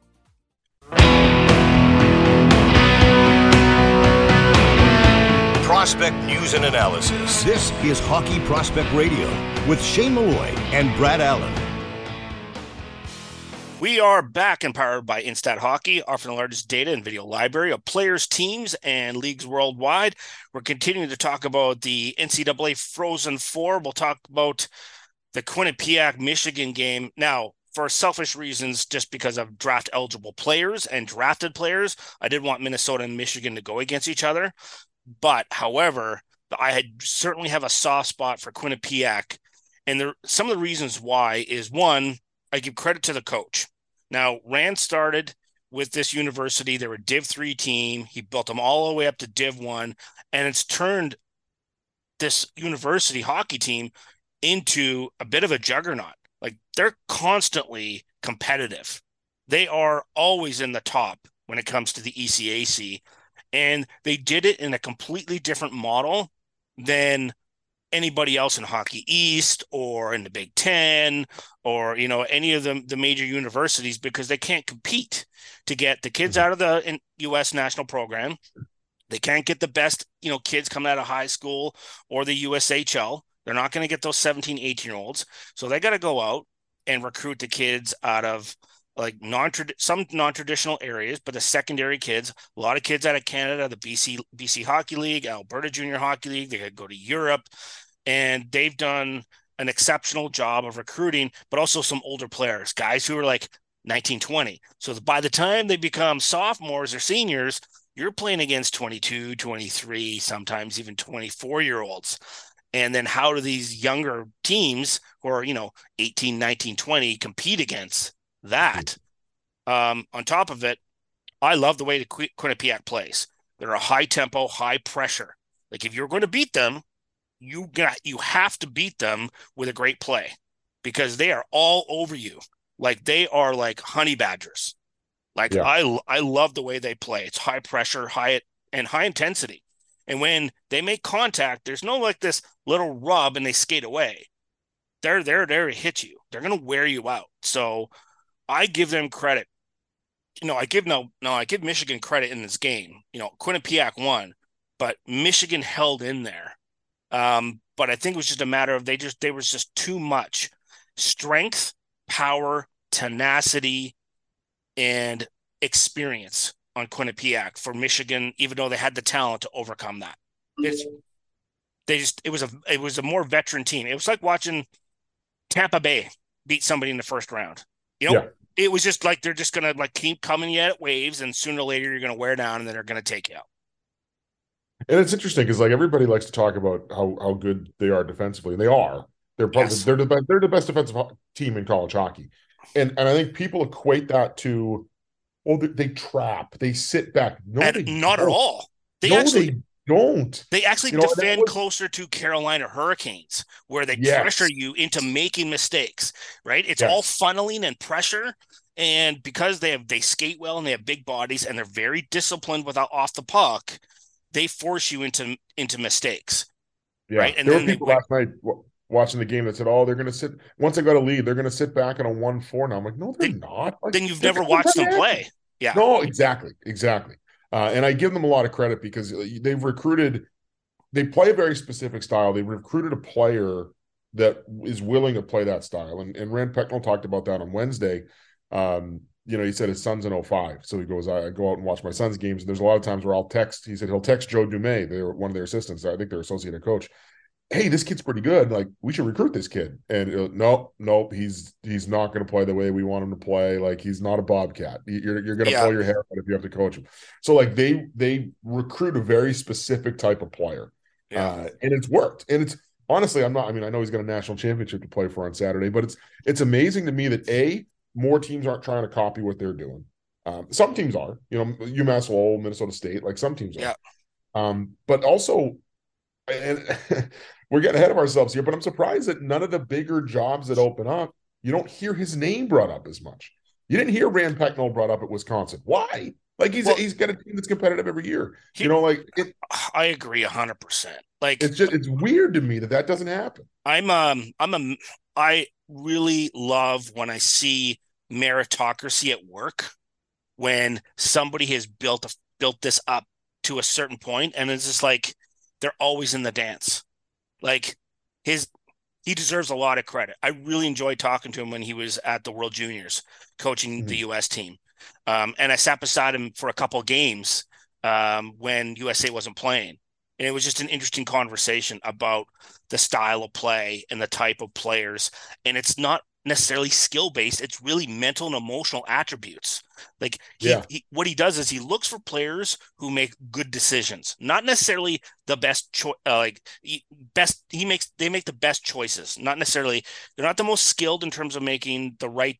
Prospect news and analysis. This is Hockey Prospect Radio with Shane Malloy and Brad Allen. We are back empowered by Instat Hockey, offering the largest data and video library of players, teams, and leagues worldwide. We're continuing to talk about the NCAA Frozen Four. We'll talk about the Quinnipiac Michigan game. Now, for selfish reasons, just because of draft eligible players and drafted players, I did want Minnesota and Michigan to go against each other. But however, I had certainly have a soft spot for Quinnipiac. And there some of the reasons why is one, I give credit to the coach. Now, Rand started with this university. They were Div 3 team. He built them all the way up to Div 1, and it's turned this university hockey team into a bit of a juggernaut. Like they're constantly competitive. They are always in the top when it comes to the ECAC. And they did it in a completely different model than anybody else in hockey east or in the big 10 or you know any of the, the major universities because they can't compete to get the kids mm-hmm. out of the us national program they can't get the best you know kids coming out of high school or the ushl they're not going to get those 17 18 year olds so they got to go out and recruit the kids out of like non some non-traditional areas, but the secondary kids, a lot of kids out of Canada, the BC BC Hockey League, Alberta Junior Hockey League, they could go to Europe, and they've done an exceptional job of recruiting, but also some older players, guys who are like 1920. So by the time they become sophomores or seniors, you're playing against 22, 23, sometimes even 24 year olds. And then how do these younger teams who are, you know, 18, 19, 20 compete against that. Um, on top of it, I love the way the Qu- Quinnipiac plays. They're a high tempo, high pressure. Like if you're going to beat them, you got you have to beat them with a great play because they are all over you. Like they are like honey badgers. Like yeah. I I love the way they play. It's high pressure, high and high intensity. And when they make contact, there's no like this little rub and they skate away. They're there there to hit you. They're gonna wear you out. So I give them credit. You know, I give no no, I give Michigan credit in this game. You know, Quinnipiac won, but Michigan held in there. Um, but I think it was just a matter of they just they was just too much strength, power, tenacity, and experience on Quinnipiac for Michigan, even though they had the talent to overcome that. Mm-hmm. It's they just it was a it was a more veteran team. It was like watching Tampa Bay beat somebody in the first round. You know, yeah it was just like they're just gonna like keep coming at waves, and sooner or later you're gonna wear down, and then they're gonna take you out. And it's interesting because like everybody likes to talk about how how good they are defensively, and they are. They're probably yes. they're the best, they're the best defensive team in college hockey, and and I think people equate that to, oh, they, they trap, they sit back. No, not don't. at all. They no, actually they don't. They actually you know, defend was... closer to Carolina Hurricanes, where they yes. pressure you into making mistakes. Right? It's yes. all funneling and pressure, and because they have they skate well and they have big bodies and they're very disciplined without off the puck, they force you into into mistakes. Yeah. Right. And there were people they, last night watching the game that said, "Oh, they're going to sit once they got a lead, they're going to sit back on a one four Now I'm like, "No, they're they, not." Like, then you've never watched them play. Yeah. No, exactly, exactly. Uh, and I give them a lot of credit because they've recruited. They play a very specific style. They recruited a player that is willing to play that style, and and Rand Pecknold talked about that on Wednesday. Um, you know, he said his son's in 05. So he goes, I go out and watch my son's games. And there's a lot of times where I'll text, he said he'll text Joe Dumais, they're one of their assistants. I think they're associate coach. Hey, this kid's pretty good. Like, we should recruit this kid. And uh, nope, nope, he's he's not going to play the way we want him to play. Like, he's not a bobcat. You're you're going to yeah. pull your hair out if you have to coach him. So like they they recruit a very specific type of player, yeah. uh, and it's worked. And it's honestly, I'm not. I mean, I know he's got a national championship to play for on Saturday, but it's it's amazing to me that a more teams aren't trying to copy what they're doing. Um, some teams are, you know, UMass Lowell, Minnesota State, like some teams are. Yeah. Um, but also, and (laughs) we're getting ahead of ourselves here. But I'm surprised that none of the bigger jobs that open up, you don't hear his name brought up as much. You didn't hear Rand Pecknold brought up at Wisconsin. Why? Like he's well, he's got a team that's competitive every year. He, you know, like it, I agree hundred percent. Like it's just it's weird to me that that doesn't happen. I'm um I'm a I really love when I see meritocracy at work when somebody has built a, built this up to a certain point and it's just like they're always in the dance. Like his he deserves a lot of credit. I really enjoyed talking to him when he was at the World Juniors coaching mm-hmm. the US team. Um, and I sat beside him for a couple games um, when USA wasn't playing. And it was just an interesting conversation about the style of play and the type of players. And it's not necessarily skill based, it's really mental and emotional attributes. Like he, yeah. he, what he does is he looks for players who make good decisions, not necessarily the best choice. Uh, like he, best, he makes they make the best choices. Not necessarily they're not the most skilled in terms of making the right,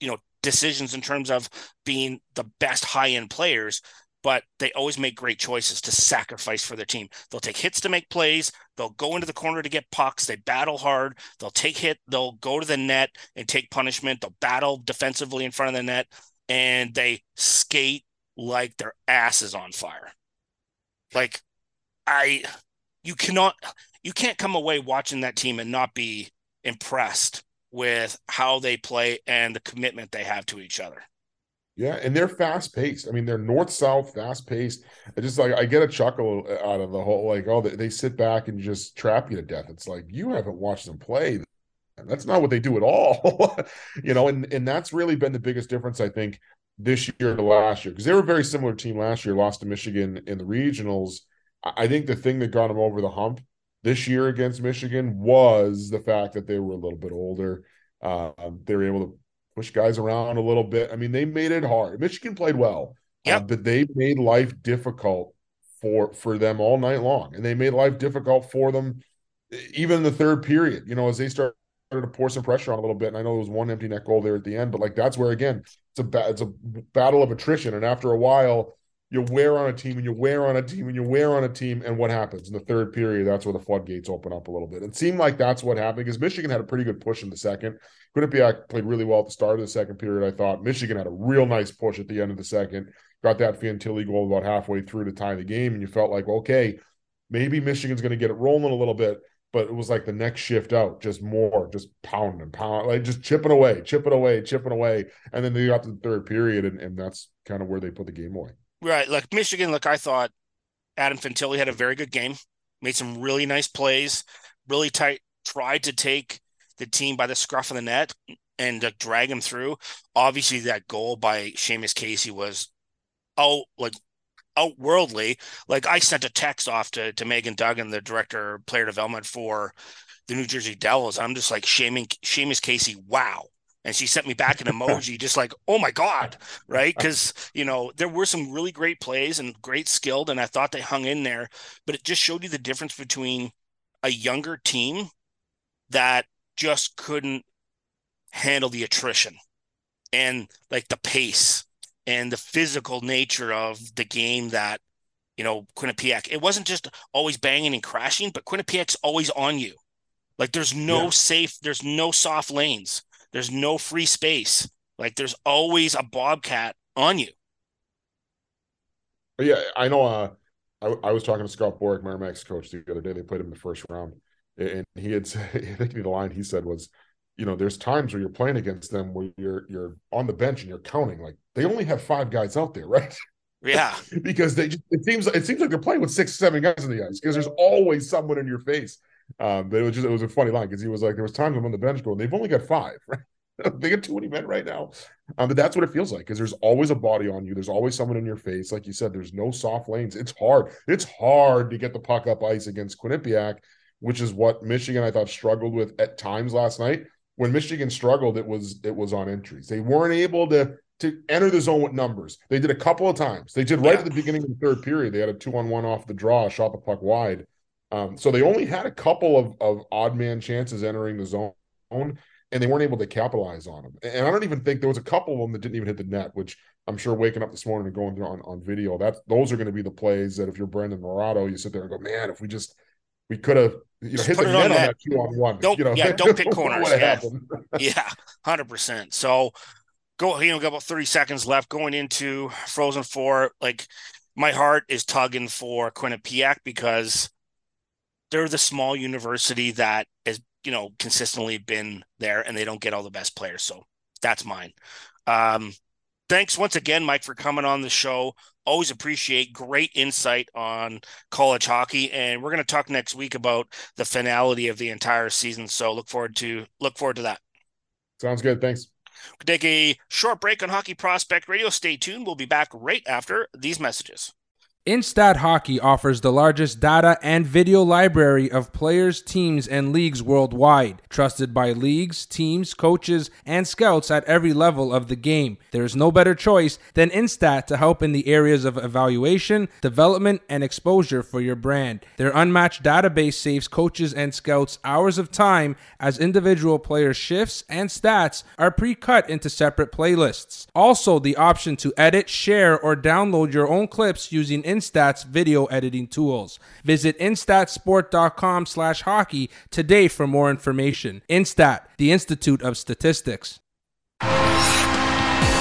you know, decisions in terms of being the best high end players, but they always make great choices to sacrifice for their team. They'll take hits to make plays. They'll go into the corner to get pucks. They battle hard. They'll take hit. They'll go to the net and take punishment. They'll battle defensively in front of the net, and they skate like their ass is on fire. Like I, you cannot, you can't come away watching that team and not be impressed with how they play and the commitment they have to each other. Yeah, and they're fast paced. I mean, they're north south, fast paced. I just like I get a chuckle out of the whole like, oh, they, they sit back and just trap you to death. It's like you haven't watched them play. That's not what they do at all, (laughs) you know. And and that's really been the biggest difference I think this year to last year because they were a very similar team last year. Lost to Michigan in the regionals. I think the thing that got them over the hump this year against Michigan was the fact that they were a little bit older. Uh, they were able to push guys around a little bit. I mean, they made it hard. Michigan played well, yeah, uh, but they made life difficult for for them all night long, and they made life difficult for them even in the third period. You know, as they started to pour some pressure on a little bit, and I know there was one empty net goal there at the end, but like that's where again it's a ba- it's a battle of attrition, and after a while you wear on a team and you wear on a team and you wear on a team, and what happens in the third period? That's where the floodgates open up a little bit. It seemed like that's what happened because Michigan had a pretty good push in the second. Quinnipiac played really well at the start of the second period. I thought Michigan had a real nice push at the end of the second. Got that Fantilli goal about halfway through to tie the game, and you felt like, okay, maybe Michigan's going to get it rolling a little bit. But it was like the next shift out, just more, just pounding and pound, like just chipping away, chipping away, chipping away, and then they got to the third period, and, and that's kind of where they put the game away. Right. Like Michigan, look, I thought Adam Fantilli had a very good game, made some really nice plays, really tight, tried to take the team by the scruff of the net and uh, drag him through. Obviously, that goal by Seamus Casey was oh like outworldly. Like I sent a text off to to Megan Duggan, the director of player development for the New Jersey Devils. I'm just like shaming Seamus Casey. Wow, and she sent me back an emoji just like oh my god right (laughs) because you know there were some really great plays and great skilled and i thought they hung in there but it just showed you the difference between a younger team that just couldn't handle the attrition and like the pace and the physical nature of the game that you know Quinnipiac. It wasn't just always banging and crashing, but Quinnipiac's always on you. Like there's no yeah. safe, there's no soft lanes. There's no free space. Like there's always a bobcat on you. Yeah, I know. Uh, I, I was talking to Scott Borek, Merrimack's coach, the other day. They played him in the first round, and he had (laughs) said, I think the line he said was, you know, there's times where you're playing against them where you're you're on the bench and you're counting like they only have five guys out there, right? Yeah, (laughs) because they just, it seems it seems like they're playing with six, seven guys in the ice because there's always someone in your face. Um, but it was just it was a funny line because he was like, there was times I'm on the bench going, they've only got five, right? (laughs) they got too many men right now. Um, but that's what it feels like because there's always a body on you. There's always someone in your face. Like you said, there's no soft lanes. It's hard. It's hard to get the puck up ice against Quinnipiac, which is what Michigan I thought struggled with at times last night. When Michigan struggled, it was it was on entries. They weren't able to to enter the zone with numbers. They did a couple of times. They did right yeah. at the beginning of the third period. They had a two on one off the draw, shot the puck wide Um, so they only had a couple of, of odd man chances entering the zone, and they weren't able to capitalize on them. And I don't even think there was a couple of them that didn't even hit the net, which I'm sure waking up this morning and going through on, on video, that those are going to be the plays that if you're Brandon Naurato, you sit there and go, man, if we just we could have you know Just hit the net on net. that two on one. Don't- you know, yeah, don't pick (laughs) corners, yeah. (laughs) yeah, hundred percent. So go, you know, got about thirty seconds left going into Frozen Four. Like my heart is tugging for Quinnipiac because they're the small university that has, you know, consistently been there, and they don't get all the best players. So that's mine. Um, thanks once again, Mike, for coming on the show. Always appreciate great insight on college hockey, and we're going to talk next week about the finality of the entire season. So look forward to look forward to that. Sounds good. Thanks. We'll take a short break on Hockey Prospect Radio. Stay tuned. We'll be back right after these messages. Instat Hockey offers the largest data and video library of players, teams, and leagues worldwide, trusted by leagues, teams, coaches, and scouts at every level of the game. There is no better choice than Instat to help in the areas of evaluation, development, and exposure for your brand. Their unmatched database saves coaches and scouts hours of time as individual player shifts and stats are pre-cut into separate playlists. Also, the option to edit, share, or download your own clips using Instat's video editing tools. Visit instatsport.com slash hockey today for more information. Instat, the Institute of Statistics.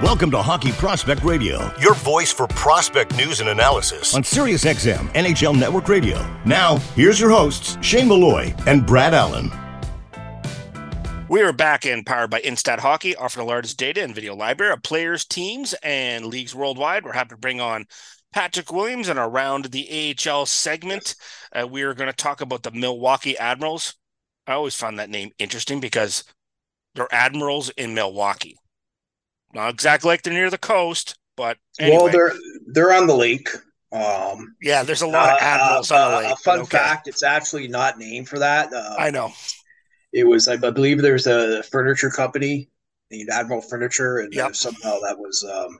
Welcome to Hockey Prospect Radio, your voice for prospect news and analysis on SiriusXM NHL Network Radio. Now, here's your hosts, Shane Malloy and Brad Allen. We are back and powered by Instat Hockey, offering the largest data and video library of players, teams, and leagues worldwide. We're happy to bring on Patrick Williams and around the AHL segment. Uh, we are going to talk about the Milwaukee Admirals. I always found that name interesting because they're admirals in Milwaukee. Not exactly like they're near the coast, but anyway. Well, they're they're on the lake. Um, yeah, there's a lot of uh, admirals uh, on the uh, lake. A fun okay. fact: it's actually not named for that. Uh, I know. it was, I believe, there's a furniture company named Admiral Furniture, and Yep. uh, somehow that was. Um,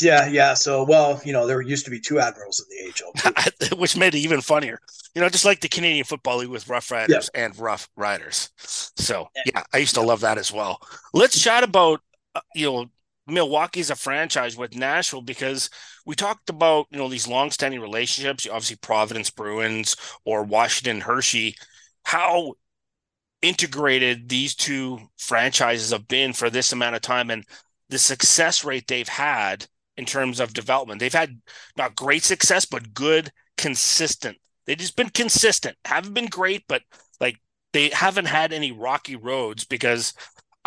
yeah, yeah. So, well, you know, there used to be two admirals in the AHL. (laughs) which made it even funnier. You know, just like the Canadian Football League with Rough Riders and Rough Riders. So yeah, I used to love that as well. Let's chat about uh, Uh, you know Milwaukee's a franchise with Nashville because we talked about you know these long-standing relationships. Obviously, Providence Bruins or Washington Hershey. How integrated these two franchises have been for this amount of time and the success rate they've had in terms of development. They've had not great success, but good, consistent. They've just been consistent. Haven't been great, but like they haven't had any rocky roads because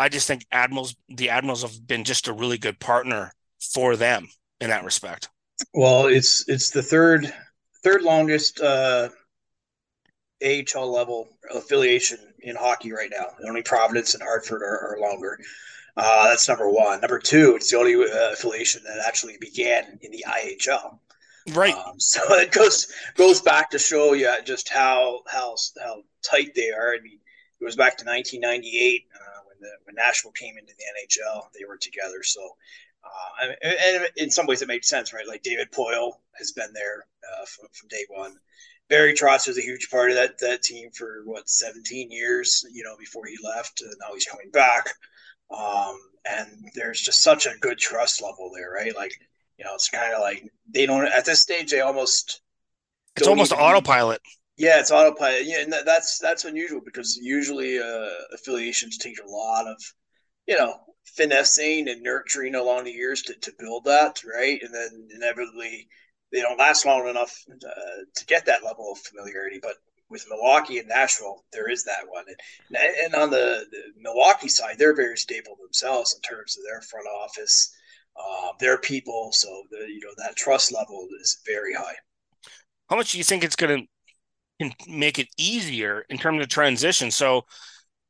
I just think Admirals, the Admirals have been just a really good partner for them in that respect. Well, it's it's the third third longest uh, AHL level affiliation in hockey right now. Only Providence and Hartford are, are longer. Uh, that's number one. Number two, it's the only uh, affiliation that actually began in the IHL. Right. Um, so (laughs) it goes goes back to show you just how how how tight they are. I mean, it goes back to 1998 uh, when the when Nashville came into the NHL. They were together. So, uh, and, and in some ways, it made sense, right? Like David Poile has been there. uh, from, from day one. Barry Trotz was a huge part of that that team for what 17 years, you know, before he left, and now he's coming back. Um, and there's just such a good trust level there, right? Like, you know, it's kind of like they don't at this stage they almost it's almost autopilot. Yeah, it's autopilot. Yeah, and that's that's unusual because usually uh, affiliations take a lot of, you know, finessing and nurturing along the years to, to build that, right? And then inevitably they don't last long enough uh, to get that level of familiarity. But with Milwaukee and Nashville, there is that one. And, and on the, the, Milwaukee side, they're very stable themselves in terms of their front office, uh, their people. So the you know that trust level is very high. How much do you think it's going to make it easier in terms of transition? So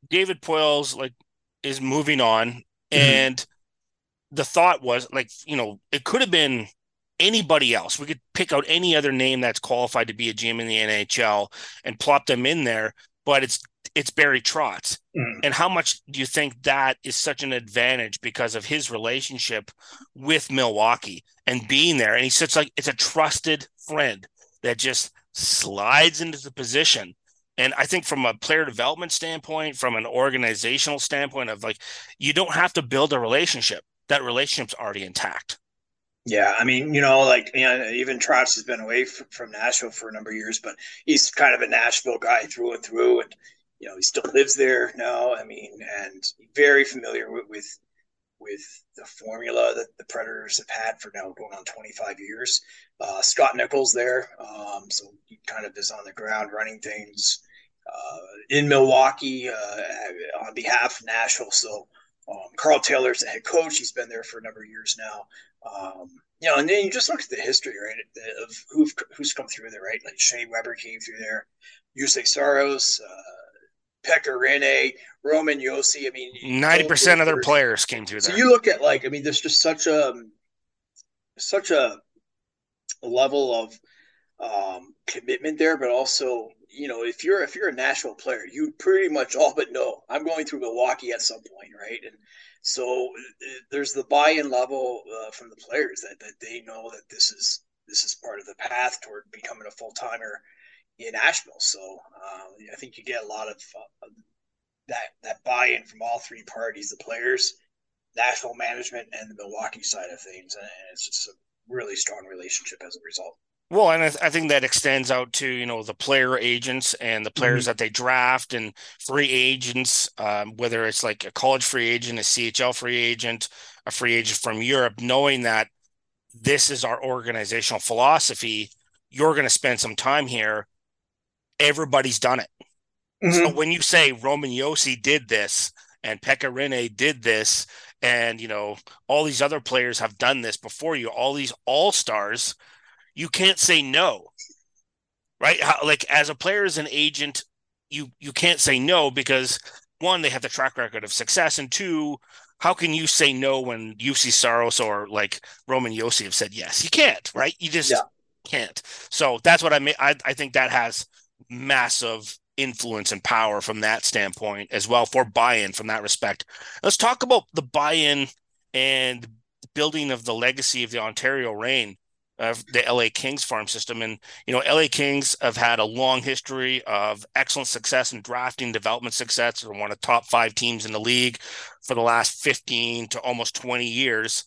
David Poile's like is moving on, mm-hmm. and the thought was like you know it could have been anybody else. We could pick out any other name that's qualified to be a GM in the NHL and plop them in there, but it's it's Barry Trotz. Mm. And how much do you think that is such an advantage because of his relationship with Milwaukee and being there? And he sits like it's a trusted friend that just slides into the position. And I think from a player development standpoint, from an organizational standpoint of like, you don't have to build a relationship. That relationship's already intact. Yeah, I mean, you know, like you know, even Trotz has been away from, from Nashville for a number of years, but he's kind of a Nashville guy through and through, and you know, he still lives there now. I mean, and very familiar with with, with the formula that the Predators have had for now going on 25 years. Uh, Scott Nichols there, um, so he kind of is on the ground running things uh, in Milwaukee uh, on behalf of Nashville. So. Um, Karl Taylor's the head coach. He's been there for a number of years now. Um, you know, and then you just look at the history, right, of who who's come through there, right? Like Shea Weber came through there, Juuse Saros, uh, Pekka Rinne, Roman Josi. I mean, ninety percent of their players came through there. So you look at like, I mean, there's just such a such a level of um, commitment there, but also you know, if you're if you're a Nashville player, you pretty much all but know I'm going through Milwaukee at some point, right? And so uh, there's the buy-in level uh, from the players that, that they know that this is this is part of the path toward becoming a full timer in Nashville. So uh, I think you get a lot of uh, that that buy-in from all three parties: the players, Nashville management, and the Milwaukee side of things, and it's just a really strong relationship as a result. Well, and I, th- I, think that extends out to you know the player agents and the players mm-hmm. that they draft and free agents, um, whether it's like a college free agent, a CHL free agent, a free agent from Europe, knowing that this is our organizational philosophy. You're going to spend some time here. Everybody's done it. Mm-hmm. So when you say Roman Josi did this and Pekka Rinne did this, and you know all these other players have done this before you, all these all stars you can't say no right How, like as a player as an agent you you can't say no because one they have the track record of success and two how can you say no when Juuse Saros or like Roman Josi have said yes? You can't, right? You just yeah. can't. So that's what I mean. I, I think that has massive influence and power from that standpoint as well for buy-in from that respect. Let's talk about the buy-in and building of the legacy of the Ontario Reign of the LA Kings farm system. And, you know, LA Kings have had a long history of excellent success in drafting development success. They're one of the top five teams in the league for the last 15 to almost 20 years.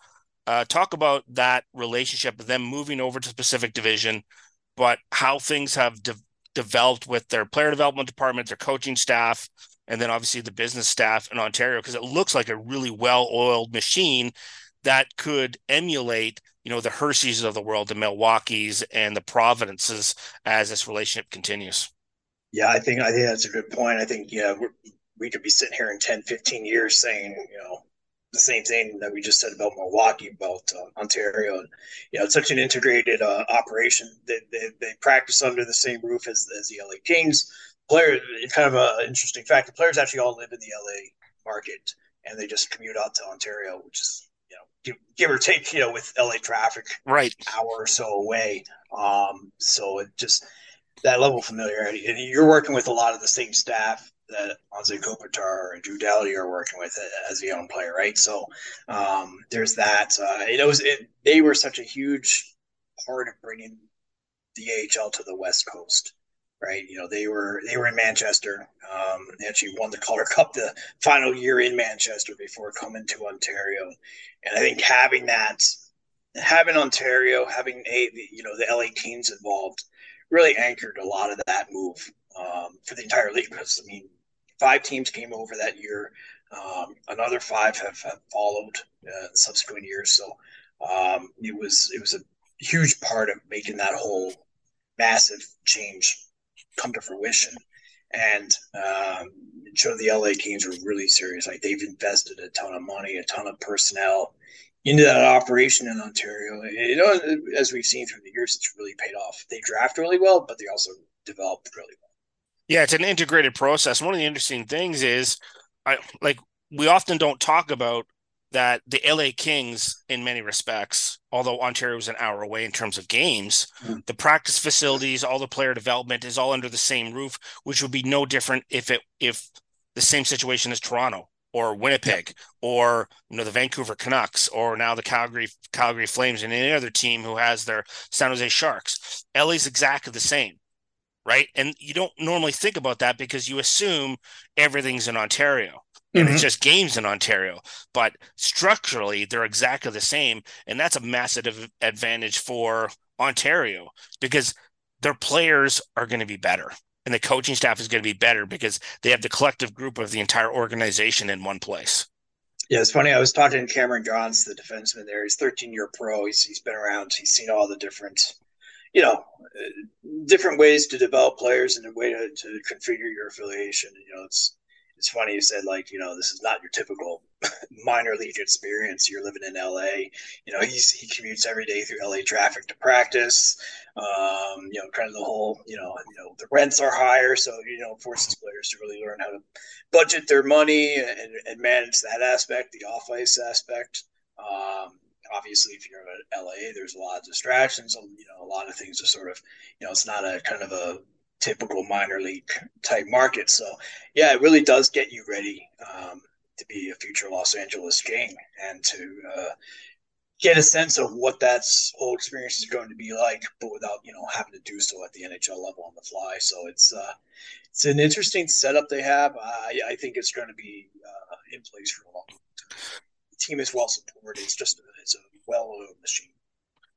Uh, talk about that relationship of them moving over to the Pacific Division, but how things have de- developed with their player development department, their coaching staff, and then obviously the business staff in Ontario, because it looks like a really well oiled machine that could emulate – you know, the Hershey's of the world, the Milwaukee's and the Providences as this relationship continues. Yeah, I think I think that's a good point. I think yeah, we could be sitting here in 10, 15 years saying, you know, the same thing that we just said about Milwaukee, about uh, Ontario. And, you know, it's such an integrated uh, operation. They, they, they, practice under the same roof as, as the LA Kings. Players, it's kind of an interesting fact. The players actually all live in the LA market and they just commute out to Ontario, which is you know, give, give or take, you know, with LA traffic, right, hour or so away. Um, so it just that level of familiarity, and you're working with a lot of the same staff that Anze Kopitar and Drew Doughty are working with as a young player, right? So um, there's that. Uh, it was it, they were such a huge part of bringing the AHL to the West Coast right? You know, they were they were in Manchester. Um, they actually won the Calder Cup the final year in Manchester before coming to Ontario. And I think having that, having Ontario, having a you know the LA Kings involved, really anchored a lot of that move um, for the entire league. Because I mean, five teams came over that year. Um, another five have, have followed uh, subsequent years. So um, it was it was a huge part of making that whole massive change come to fruition. And um, the LA Kings were really serious. Like they've invested a ton of money, a ton of personnel into that operation in Ontario. You know, as we've seen through the years, it's really paid off. They draft really well, but they also develop really well. Yeah, it's an integrated process. One of the interesting things is, I like we often don't talk about that the LA Kings, in many respects, although Ontario is an hour away in terms of games, mm-hmm. the practice facilities, all the player development is all under the same roof, which would be no different if it if the same situation as Toronto or Winnipeg or you know the Vancouver Canucks or now the Calgary Calgary Flames and any other team who has their San Jose Sharks. LA's exactly the same. Right. And you don't normally think about that because you assume everything's in Ontario and mm-hmm. it's just games in Ontario. But structurally, they're exactly the same, and that's a massive advantage for Ontario because their players are going to be better, and the coaching staff is going to be better because they have the collective group of the entire organization in one place. Yeah, it's funny. I was talking to Cameron Gaunce, the defenseman there. He's 13 year pro. He's he's been around. He's seen all the different, you know, different ways to develop players and a way to, to configure your affiliation. You know, it's it's funny you said like you know this is not your typical (laughs) minor league experience. You're living in la you know he's he commutes every day through la traffic to practice. Um, you know kind of the whole you know you know the rents are higher. So you know forces players to really learn how to budget their money and, and manage that aspect the off ice aspect. Um, obviously if you're in la there's a lot of distractions you know a lot of things to sort of you know it's not a kind of a typical minor league type market. So yeah, it really does get you ready um, to be a future Los Angeles King and to uh, get a sense of what that whole experience is going to be like, but without you know having to do so at the NHL level on the fly. So it's uh, it's an interesting setup they have. I, I think it's going to be uh, in place for a long time. The team is well supported. It's just well-oiled machine.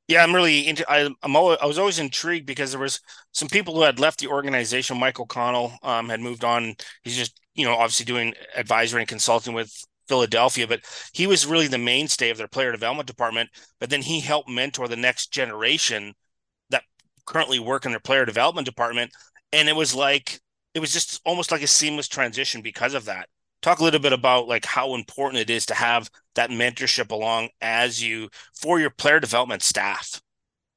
Yeah, I'm really into. I, am I was always intrigued because there was some people who had left the organization. Mike O'Connell um, had moved on. He's just you know obviously doing advisory and consulting with Philadelphia, but he was really the mainstay of their player development department. But then he helped mentor the next generation that currently work in their player development department, and it was like it was just almost like a seamless transition because of that talk a little bit about like how important it is to have that mentorship along as you for your player development staff.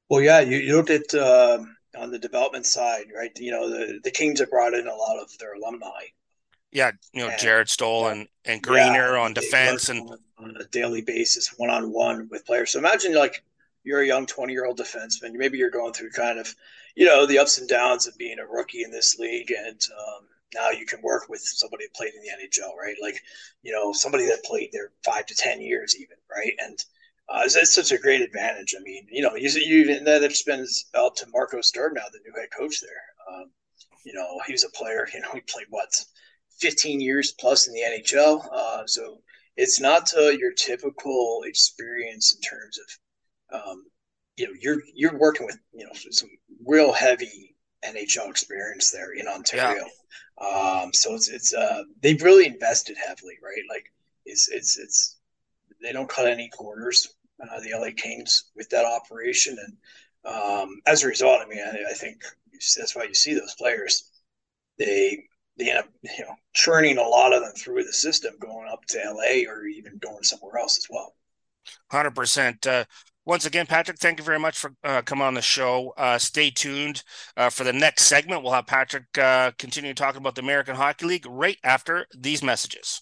Well yeah you, you looked at uh, on the development side right? You know the, the kings have brought in a lot of their alumni. Yeah you know and, Jarret Stoll and and greener yeah, on defense and on a daily basis one-on-one with players. So imagine like you're a young 20 year old defenseman. Maybe you're going through kind of you know the ups and downs of being a rookie in this league and um, now you can work with somebody that played in the NHL, right? Like, you know, somebody that played there five to ten years, even, right? And uh, it's, it's, such a great advantage. I mean, you know, you, you even that spins out to Marco Sturm now, the new head coach there. Um, you know, he was a player. You know, he played what, fifteen years plus in the NHL. Uh, so it's not uh, your typical experience in terms of, um, you know, you're you're working with you know some real heavy NHL experience there in Ontario. Um, so it's it's uh, they've really invested heavily, right? Like it's it's it's they don't cut any corners. Uh, the LA Kings with that operation, and um, as a result, I mean, I, I think that's why you see those players. They they end up you know churning a lot of them through the system, going up to LA or even going somewhere else as well. Hundred uh, percent once again, Patrick, thank you very much for uh, coming on the show. Uh, stay tuned uh, for the next segment. We'll have Patrick uh, continue talking about the American Hockey League right after these messages.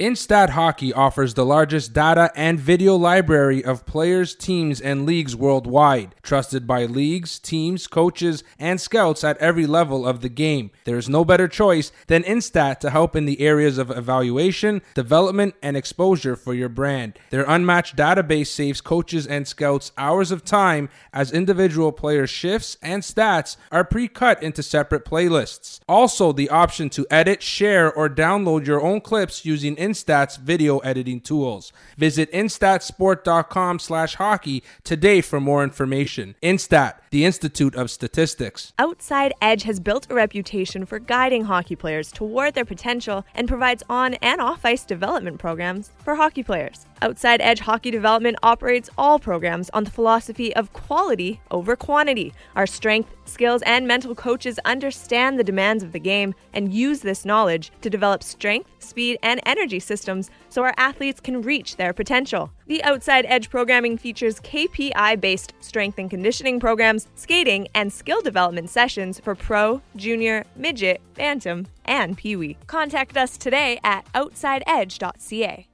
Instat Hockey offers the largest data and video library of players, teams, and leagues worldwide, trusted by leagues, teams, coaches, and scouts at every level of the game. There is no better choice than Instat to help in the areas of evaluation, development, and exposure for your brand. Their unmatched database saves coaches and scouts hours of time as individual player shifts and stats are pre cut into separate playlists. Also, the option to edit, share, or download your own clips using Instat's video editing tools. Visit instatsport.com slash hockey today for more information. Instat, the Institute of Statistics. Outside Edge has built a reputation for guiding hockey players toward their potential and provides on and off ice development programs for hockey players. Outside Edge Hockey Development operates all programs on the philosophy of quality over quantity. Our strength, skills, and mental coaches understand the demands of the game and use this knowledge to develop strength, speed, and energy systems so our athletes can reach their potential. The Outside Edge programming features KPI based strength and conditioning programs, skating, and skill development sessions for pro, junior, midget, bantam, and peewee. Contact us today at outsideedge.ca.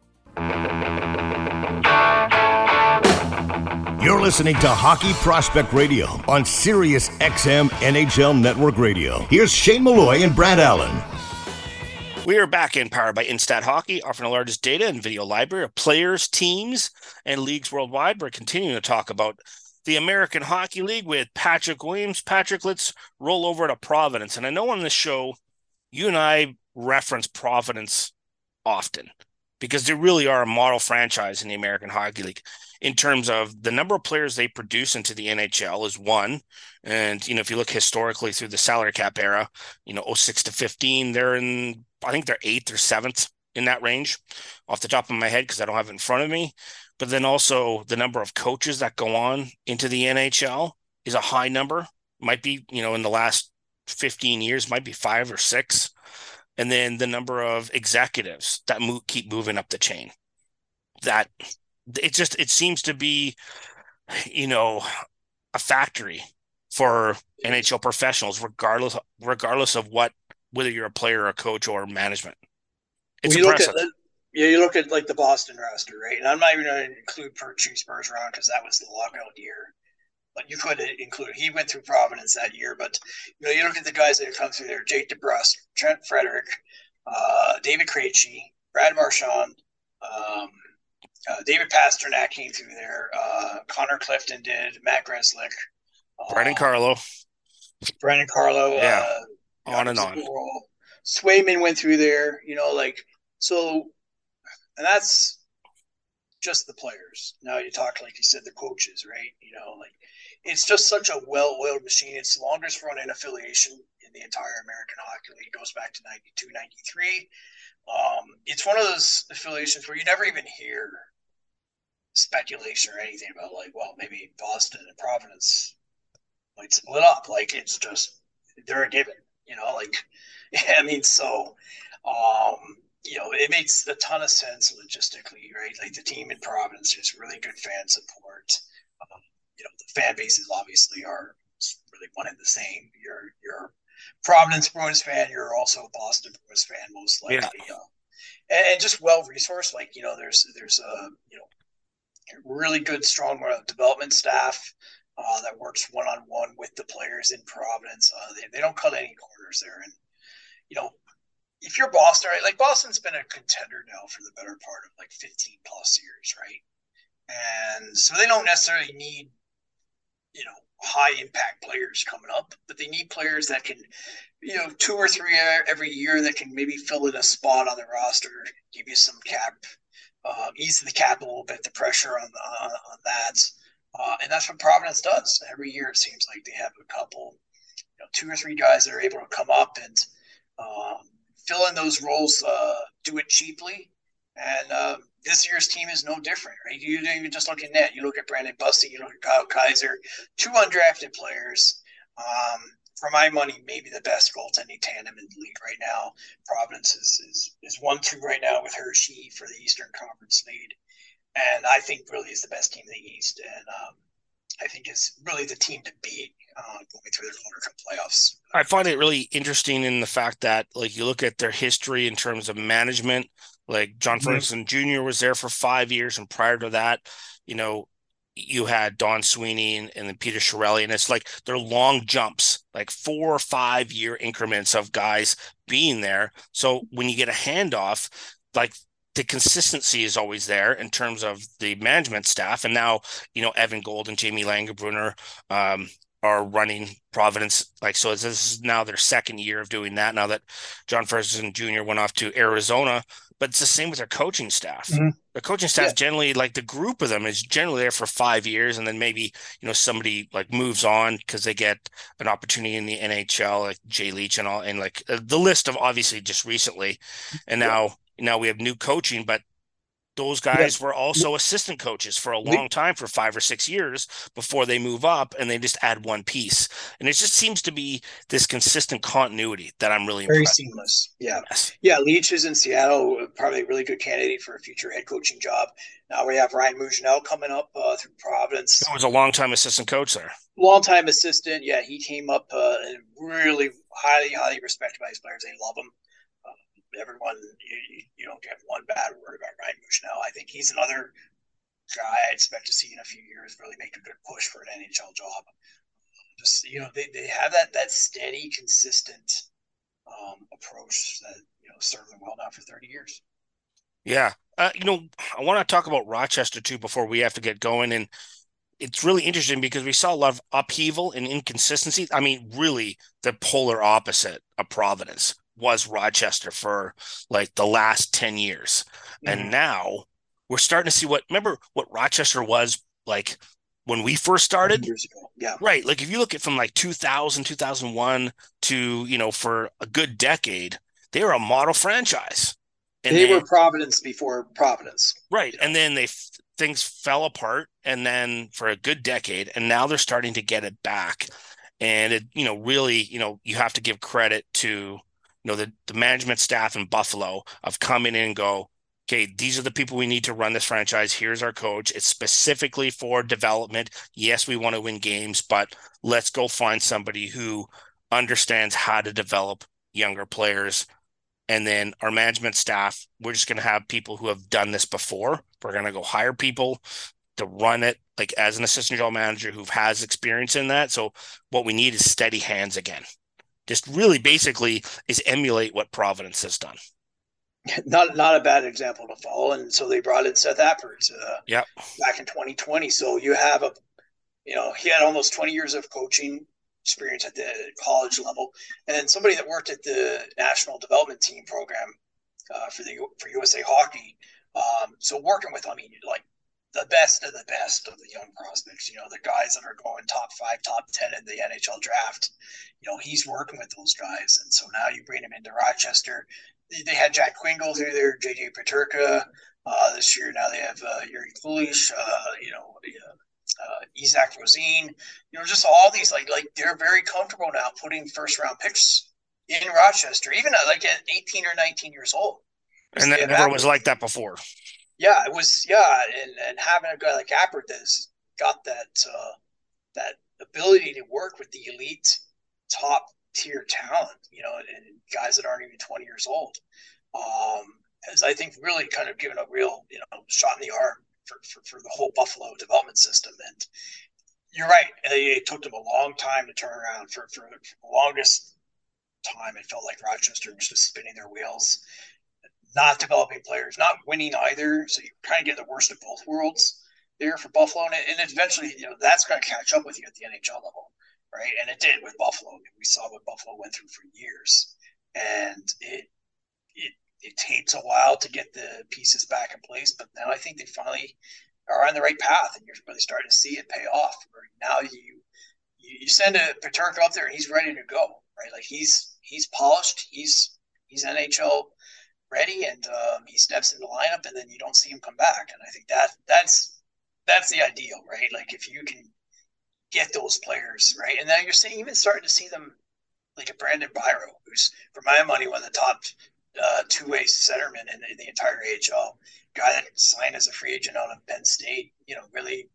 You're listening to Hockey Prospect Radio on Sirius XM NHL Network Radio. Here's Shane Malloy and Brad Allen. We are back in Powered by Instat Hockey, offering the largest data and video library of players, teams, and leagues worldwide. We're continuing to talk about the American Hockey League with Patrick Williams. Patrick, let's roll over to Providence. And I know on this show, you and I reference Providence often because they really are a model franchise in the American Hockey League in terms of the number of players they produce into the NHL is one. And, you know, if you look historically through the salary cap era, you know, 06 to 15, they're in, I think they're eighth or seventh in that range off the top of my head because I don't have it in front of me. But then also the number of coaches that go on into the NHL is a high number. Might be, you know, in the last 15 years, might be five or six and then the number of executives that move, keep moving up the chain. That it just it seems to be, you know, a factory for NHL professionals, regardless regardless of what whether you're a player, or a coach, or management. It's impressive. Yeah, you look at like the Boston roster, right? And I'm not even going to include Patrice Bergeron because that was the lockout year but you could include. He went through Providence that year, but you know, you look at the guys that have come through there: Jake DeBrusk, Trent Frederic, uh, David Krejci, Brad Marchand, um, uh, David Pastrnak came through there. Uh, Connor Clifton did. Matt Grzelcyk, Brandon Carlo, Brandon Carlo. Yeah, uh, on and on. Swayman went through there. You know, like so, and that's just the players. Now you talk like you said, the coaches, right? You know, like it's just such a well-oiled machine. It's the longest running affiliation in the entire American Hockey League. It goes back to 92, 93. Um, it's one of those affiliations where you never even hear speculation or anything about like, well, maybe Boston and Providence might split up. Like it's just they're a given, you know. Like (laughs) I mean, so um, you know, it makes a ton of sense logistically, right? Like the team in Providence there's really good fan support. Um, you know, the fan bases obviously are really one and the same. You're you're Providence Bruins fan. You're also a Boston Bruins fan, most likely. Yeah. Uh, and, and, just well resourced. Like you know, there's there's a you know really good, strong uh, development staff uh, that works one on one with the players in Providence. Uh, they they don't cut any corners there, and you know. If you're Boston, right, like Boston's been a contender now for the better part of like 15 plus years, right? And so they don't necessarily need you know high impact players coming up, but they need players that can, you know, two or three every year that can maybe fill in a spot on the roster, give you some cap, uh, ease the cap a little bit, the pressure on on, on that, uh, and that's what Providence does every year. It seems like they have a couple, you know, two or three guys that are able to come up and um, fill in those roles, uh, do it cheaply, And uh, this year's team is no different, right? You don't even just look at net. You look at Brandon Bussi, you look at Kyle Keyser, two undrafted players. Um, for my money, maybe the best goaltending tandem in the league right now. Providence is is, is one two right now with Hershey for the Eastern Conference lead, and I think really is the best team in the East, and um, I think is really the team to beat uh, going through the Calder Cup playoffs. I find it really interesting in the fact that, like, you look at their history in terms of management. Like John mm-hmm. Ferguson Jr. was there for five years, and prior to that, you know, you had Don Sweeney and, and then Peter Chiarelli, and it's like they're long jumps, like four or five year increments of guys being there. So when you get a handoff, like the consistency is always there in terms of the management staff. And now, you know, Evan Gold and Jamie Langenbrunner um, are running Providence. Like, so this is now their second year of doing that. Now that John Ferguson Jr. went off to Arizona, but it's the same with their coaching staff. Mm-hmm. The coaching staff yeah. generally, like the group of them, is generally there for five years, and then maybe you know somebody like moves on because they get an opportunity in the NHL, like Jay Leach and all, and like the list of obviously just recently, and now yeah. Now we have new coaching, but those guys yeah. were also assistant coaches for a long time for five or six years before they move up and they just add one piece. And it just seems to be this consistent continuity that i'm really very seamless. Yeah. yes. yeah leach is in seattle probably a really good candidate for a future head coaching job. Now we have ryan Mougenel coming up uh, through providence. He was a long time assistant coach there. Long time assistant. Yeah he came up uh, and really highly highly respected by his players. They love him everyone you, you don't get one bad word about Ryan Mougenel. I think he's another guy I expect to see in a few years really make a good push for an NHL job. Just you know, they, they have that that steady, consistent um, approach that you know served them well now for thirty years. Yeah, uh, you know, I want to talk about Rochester too before we have to get going, and it's really interesting because we saw a lot of upheaval and inconsistency. I mean, really, the polar opposite of Providence was Rochester for like the last 10 years. Mm-hmm. And now we're starting to see what remember what Rochester was like when we first started years ago. Yeah. Right. Like if you look at from like 2000, 2001 to, you know, for a good decade, they were a model franchise. And they, they were Providence before Providence. Right. You know? And then they things fell apart and then for a good decade and now they're starting to get it back. And it, you know, really, you know, you have to give credit to you know the, the management staff in buffalo of coming in and go okay these are the people we need to run this franchise. Here's our coach. It's specifically for development. Yes we want to win games but let's go find somebody who understands how to develop younger players. And then our management staff we're just going to have people who have done this before. We're going to go hire people to run it like as an assistant general manager who has experience in that. So what we need is steady hands again just really basically is emulate what Providence has done. (laughs) Not not a bad example to follow, and so they brought in Seth Appert, uh, yeah, back in 2020. So you have a, you know, he had almost 20 years of coaching experience at the college level, and then somebody that worked at the national development team program uh, for the for USA Hockey. Um, so working with, I mean, like the best of the best of the young prospects. You know, the guys that are going top five, top ten in the NHL draft. You know, he's working with those guys, and so now you bring him into Rochester. They had Jack Quinn through there, JJ Peterka. Uh, this year now they have uh, Jiri Kulich, uh, you know, uh, Isak Rosén. You know, just all these like like they're very comfortable now putting first round picks in Rochester, even at like at 18 or 19 years old. And that never was like that before yeah, it was yeah, and, and having a guy like Appert that's got that uh, that ability to work with the elite top tier talent, you know, and, and guys that aren't even 20 years old, um, has I think really kind of given a real you know shot in the arm for, for, for the whole Buffalo development system. And you're right, it took them a long time to turn around. For, for, for the longest time, it felt like Rochester was just spinning their wheels not developing players, not winning either. So you kind of get the worst of both worlds there for Buffalo, and, and eventually, you know, that's going to catch up with you at the NHL level, right? And it did with Buffalo. We saw what Buffalo went through for years, and it it it takes a while to get the pieces back in place, but now I think they finally are on the right path, and you're really starting to see it pay off. Where Now you you send a Peterka up there, and he's ready to go, right? Like he's he's polished, he's he's NHL ready and um, he steps in the lineup and then you don't see him come back. And I think that that's that's the ideal, right? Like if you can get those players right, and now you're seeing even starting to see them like a Brandon Biro, who's for my money one of the top uh, two-way centermen in, in, the entire AHL. Guy that signed as a free agent out of Penn State. You know, really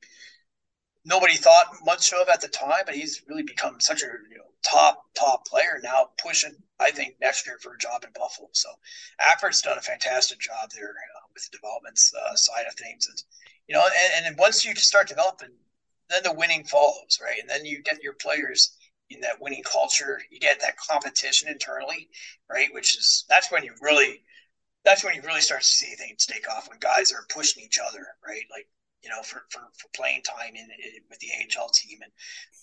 nobody thought much of at the time, but he's really become such a you know, top top player now, pushing I think next year for a job in Buffalo. So Appert's done a fantastic job there uh, with the development uh, side of things, and you know, and, and once you start developing, then the winning follows, right? And then you get your players in that winning culture. You get that competition internally, right? Which is that's when you really that's when you really start to see things take off when guys are pushing each other, right? Like you know, for for, for playing time in, in with the AHL team, and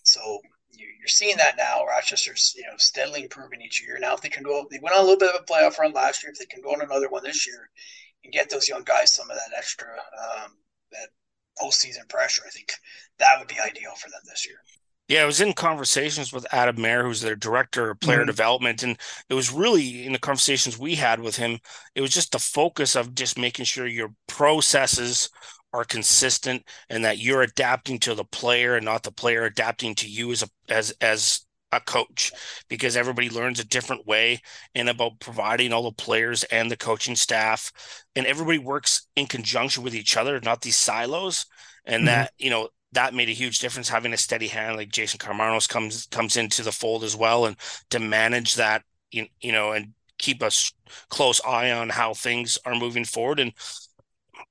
so you're seeing that now. Rochester's you know steadily improving each year. Now, if they can go, they went on a little bit of a playoff run last year. If they can go on another one this year and get those young guys some of that extra um, that postseason pressure, I think that would be ideal for them this year. Yeah, I was in conversations with Adam Mair, who's their director of player mm-hmm. development, and it was really in the conversations we had with him. It was just the focus of just making sure your processes are consistent and that you're adapting to the player and not the player adapting to you as a as as a coach. Because everybody learns a different way and about providing all the players and the coaching staff. And everybody works in conjunction with each other not these silos. And mm-hmm. that you know that made a huge difference having a steady hand like Jason Karmanos comes comes into the fold as well and to manage that you, you know and keep a close eye on how things are moving forward. And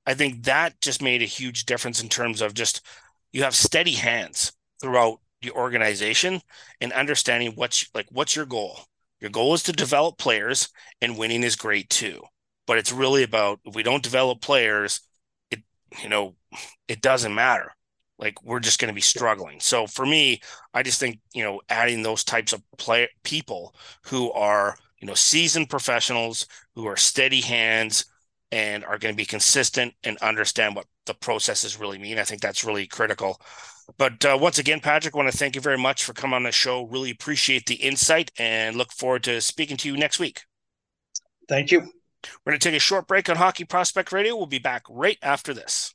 I think that just made a huge difference in terms of just you have steady hands throughout the organization and understanding what's like what's your goal. Your goal is to develop players, and winning is great too. But it's really about if we don't develop players, it you know it doesn't matter. Like we're just going to be struggling. So for me, I just think you know adding those types of play people who are you know seasoned professionals who are steady hands and are going to be consistent and understand what the processes really mean. I think that's really critical. But uh, once again, Patrick, I want to thank you very much for coming on the show. Really appreciate the insight and look forward to speaking to you next week. Thank you. We're going to take a short break on Hockey Prospect Radio. We'll be back right after this.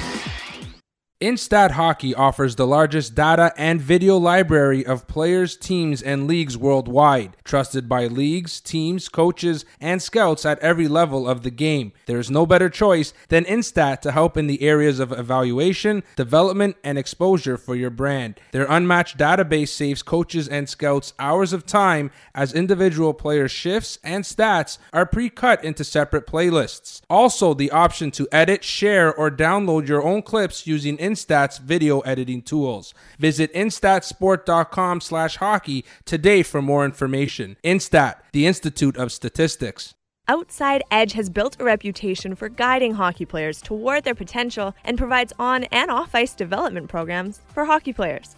Instat Hockey offers the largest data and video library of players, teams, and leagues worldwide, trusted by leagues, teams, coaches, and scouts at every level of the game. There is no better choice than Instat to help in the areas of evaluation, development, and exposure for your brand. Their unmatched database saves coaches and scouts hours of time as individual player shifts and stats are pre cut into separate playlists. Also, the option to edit, share, or download your own clips using Instat Instat's video editing tools. Visit instatsport.com slash hockey today for more information. Instat, the Institute of Statistics. Outside Edge has built a reputation for guiding hockey players toward their potential and provides on and off ice development programs for hockey players.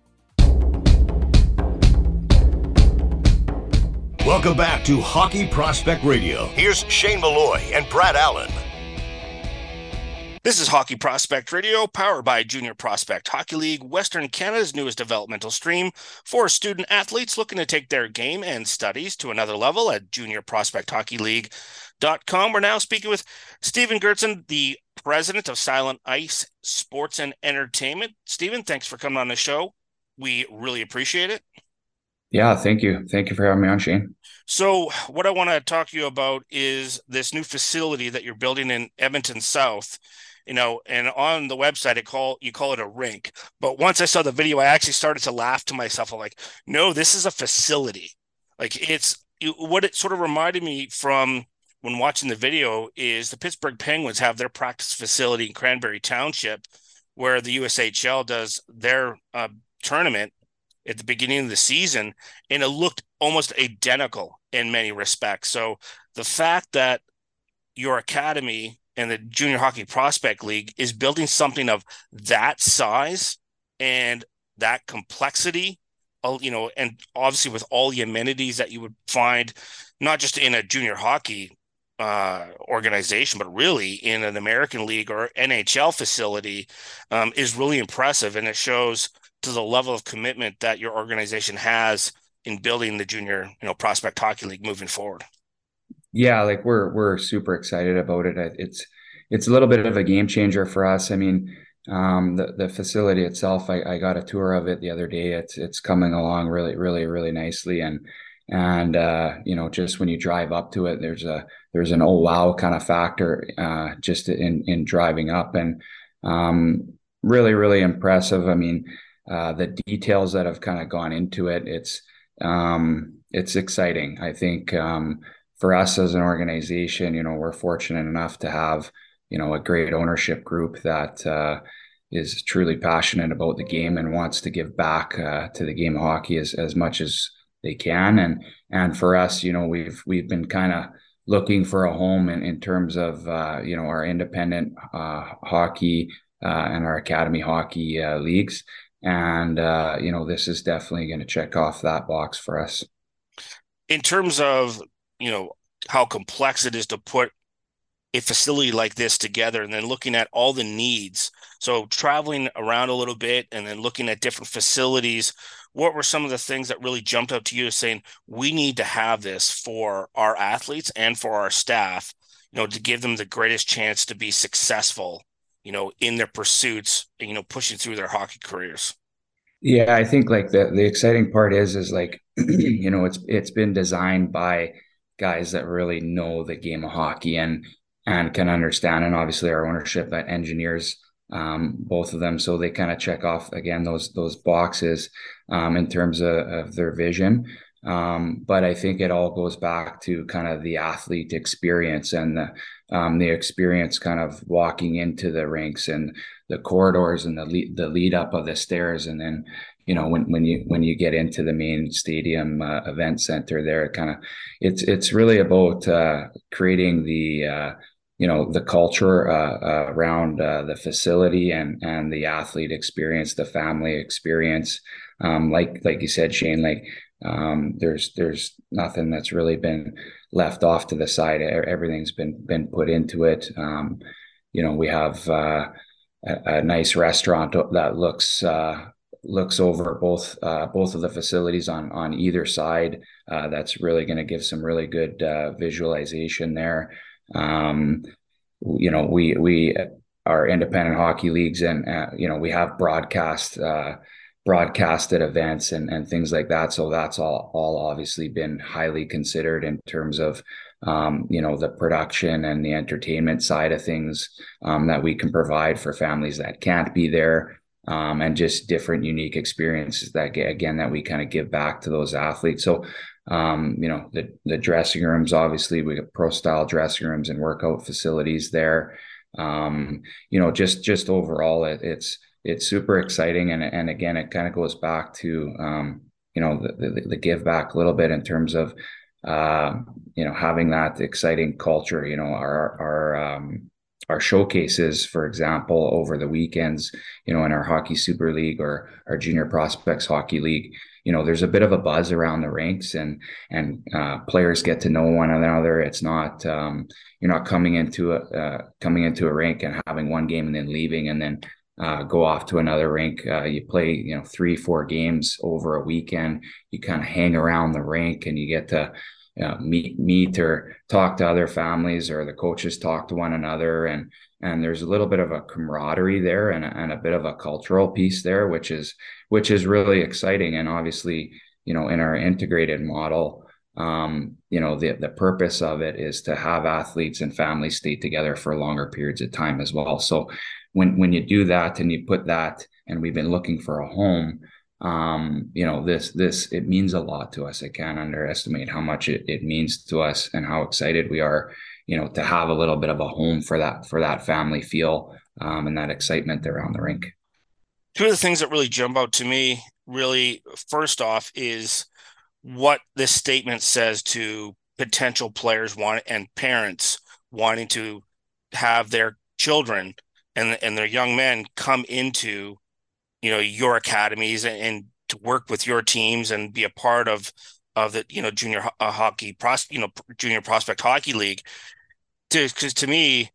Welcome back to Hockey Prospect Radio. Here's Shane Malloy and Brad Allen. This is Hockey Prospect Radio, powered by Junior Prospect Hockey League, Western Canada's newest developmental stream for student athletes looking to take their game and studies to another level at juniorprospecthockeyleague.com. We're now speaking with Steven Goertzen, the president of Silent Ice Sports and Entertainment. Stephen, thanks for coming on the show. We really appreciate it. Yeah, thank you. Thank you for having me on, Shane. So, what I want to talk to you about is this new facility that you're building in Edmonton South. You know, and on the website, it call you call it a rink. But once I saw the video, I actually started to laugh to myself. I'm like, no, this is a facility. Like it's what it sort of reminded me from when watching the video is the Pittsburgh Penguins have their practice facility in Cranberry Township, where the USHL does their uh, tournament at the beginning of the season, and it looked almost identical in many respects. So the fact that your academy and the Junior Hockey Prospect League is building something of that size and that complexity, you know, and obviously with all the amenities that you would find, not just in a junior hockey uh, organization, but really in an American League or NHL facility, um, is really impressive, and it shows to the level of commitment that your organization has in building the junior, you know, prospect hockey league moving forward. Yeah, like we're we're super excited about it. It's it's a little bit of a game changer for us. I mean, um, the the facility itself, I, I got a tour of it the other day. It's it's coming along really, really, really nicely, and and uh, you know, just when you drive up to it, there's a there's an oh wow kind of factor uh, just in in driving up, and um, really, really impressive. I mean uh, the details that have kind of gone into it. It's um, it's exciting. I think um, for us as an organization, you know, we're fortunate enough to have you know a great ownership group that uh, is truly passionate about the game and wants to give back uh, to the game of hockey as as much as they can. And and for us, you know, we've we've been kind of looking for a home in, in terms of uh, you know our independent uh, hockey uh, and our academy hockey leagues and uh, you know this is definitely going to check off that box for us. In terms of you know how complex it is to put a facility like this together and then looking at all the needs. So traveling around a little bit and then looking at different facilities what were some of the things that really jumped out to you saying we need to have this for our athletes and for our staff you know to give them the greatest chance to be successful you know, in their pursuits, you know, pushing through their hockey careers. Yeah, I think like the the exciting part is is like (clears throat) you know it's it's been designed by guys that really know the game of hockey and and can understand and obviously our ownership that engineers um, both of them so they kind of check off again those those boxes um, in terms of, of their vision um, but I think it all goes back to kind of the athlete experience and the um, the experience kind of walking into the rinks and the corridors and the lead, the lead up of the stairs. And then you know when when you when you get into the main stadium uh, event center there kind of it's it's really about uh, creating the uh, you know the culture uh, uh, around uh, the facility and and the athlete experience the family experience. Um, like like you said Shane like um, there's there's nothing that's really been left off to the side. Everything's been been put into it. Um, you know, we have uh, a, a, nice restaurant that looks uh, looks over both uh, both of the facilities on on either side. Uh, that's really going to give some really good uh, visualization there. Um, you know, we we are independent hockey leagues, and uh, you know we have broadcast broadcasted events and, and things like that. So that's all all obviously been highly considered in terms of um, you know the production and the entertainment side of things um, that we can provide for families that can't be there. Um, and just different unique experiences that get, again that we kind of give back to those athletes. So um, you know the the dressing rooms obviously we got pro style dressing rooms and workout facilities there. Um, you know just just overall it, it's it's super exciting. And, and again, it kind of goes back to, um, you know, the, the, the, give back a little bit in terms of, uh, you know, having that exciting culture, you know, our, our, um, our showcases, for example, over the weekends, you know, in our hockey super league or our junior prospects hockey league, you know, there's a bit of a buzz around the ranks and, and, uh, players get to know one another. It's not, um, you're not coming into a, uh, coming into a rink and having one game and then leaving and then uh, go off to another rink. Uh, you play, you know, three, four games over a weekend. You kind of hang around the rink and you get to you know, meet meet or talk to other families or the coaches talk to one another and and there's a little bit of a camaraderie there and a, and a bit of a cultural piece there which is which is really exciting and obviously you know, in our integrated model, um, you know, the the purpose of it is to have athletes and families stay together for longer periods of time as well. So when when you do that and you put that, and we've been looking for a home, um, you know, this this it means a lot to us. I can't underestimate how much it, it means to us and how excited we are, you know, to have a little bit of a home for that for that family feel um, and that excitement around the rink. Two of the things that really jump out to me, really, first off, is what this statement says to potential players want and parents wanting to have their children and and their young men come into you know your academies and, and to work with your teams and be a part of of the you know junior uh, hockey pros you know junior prospect hockey league because to me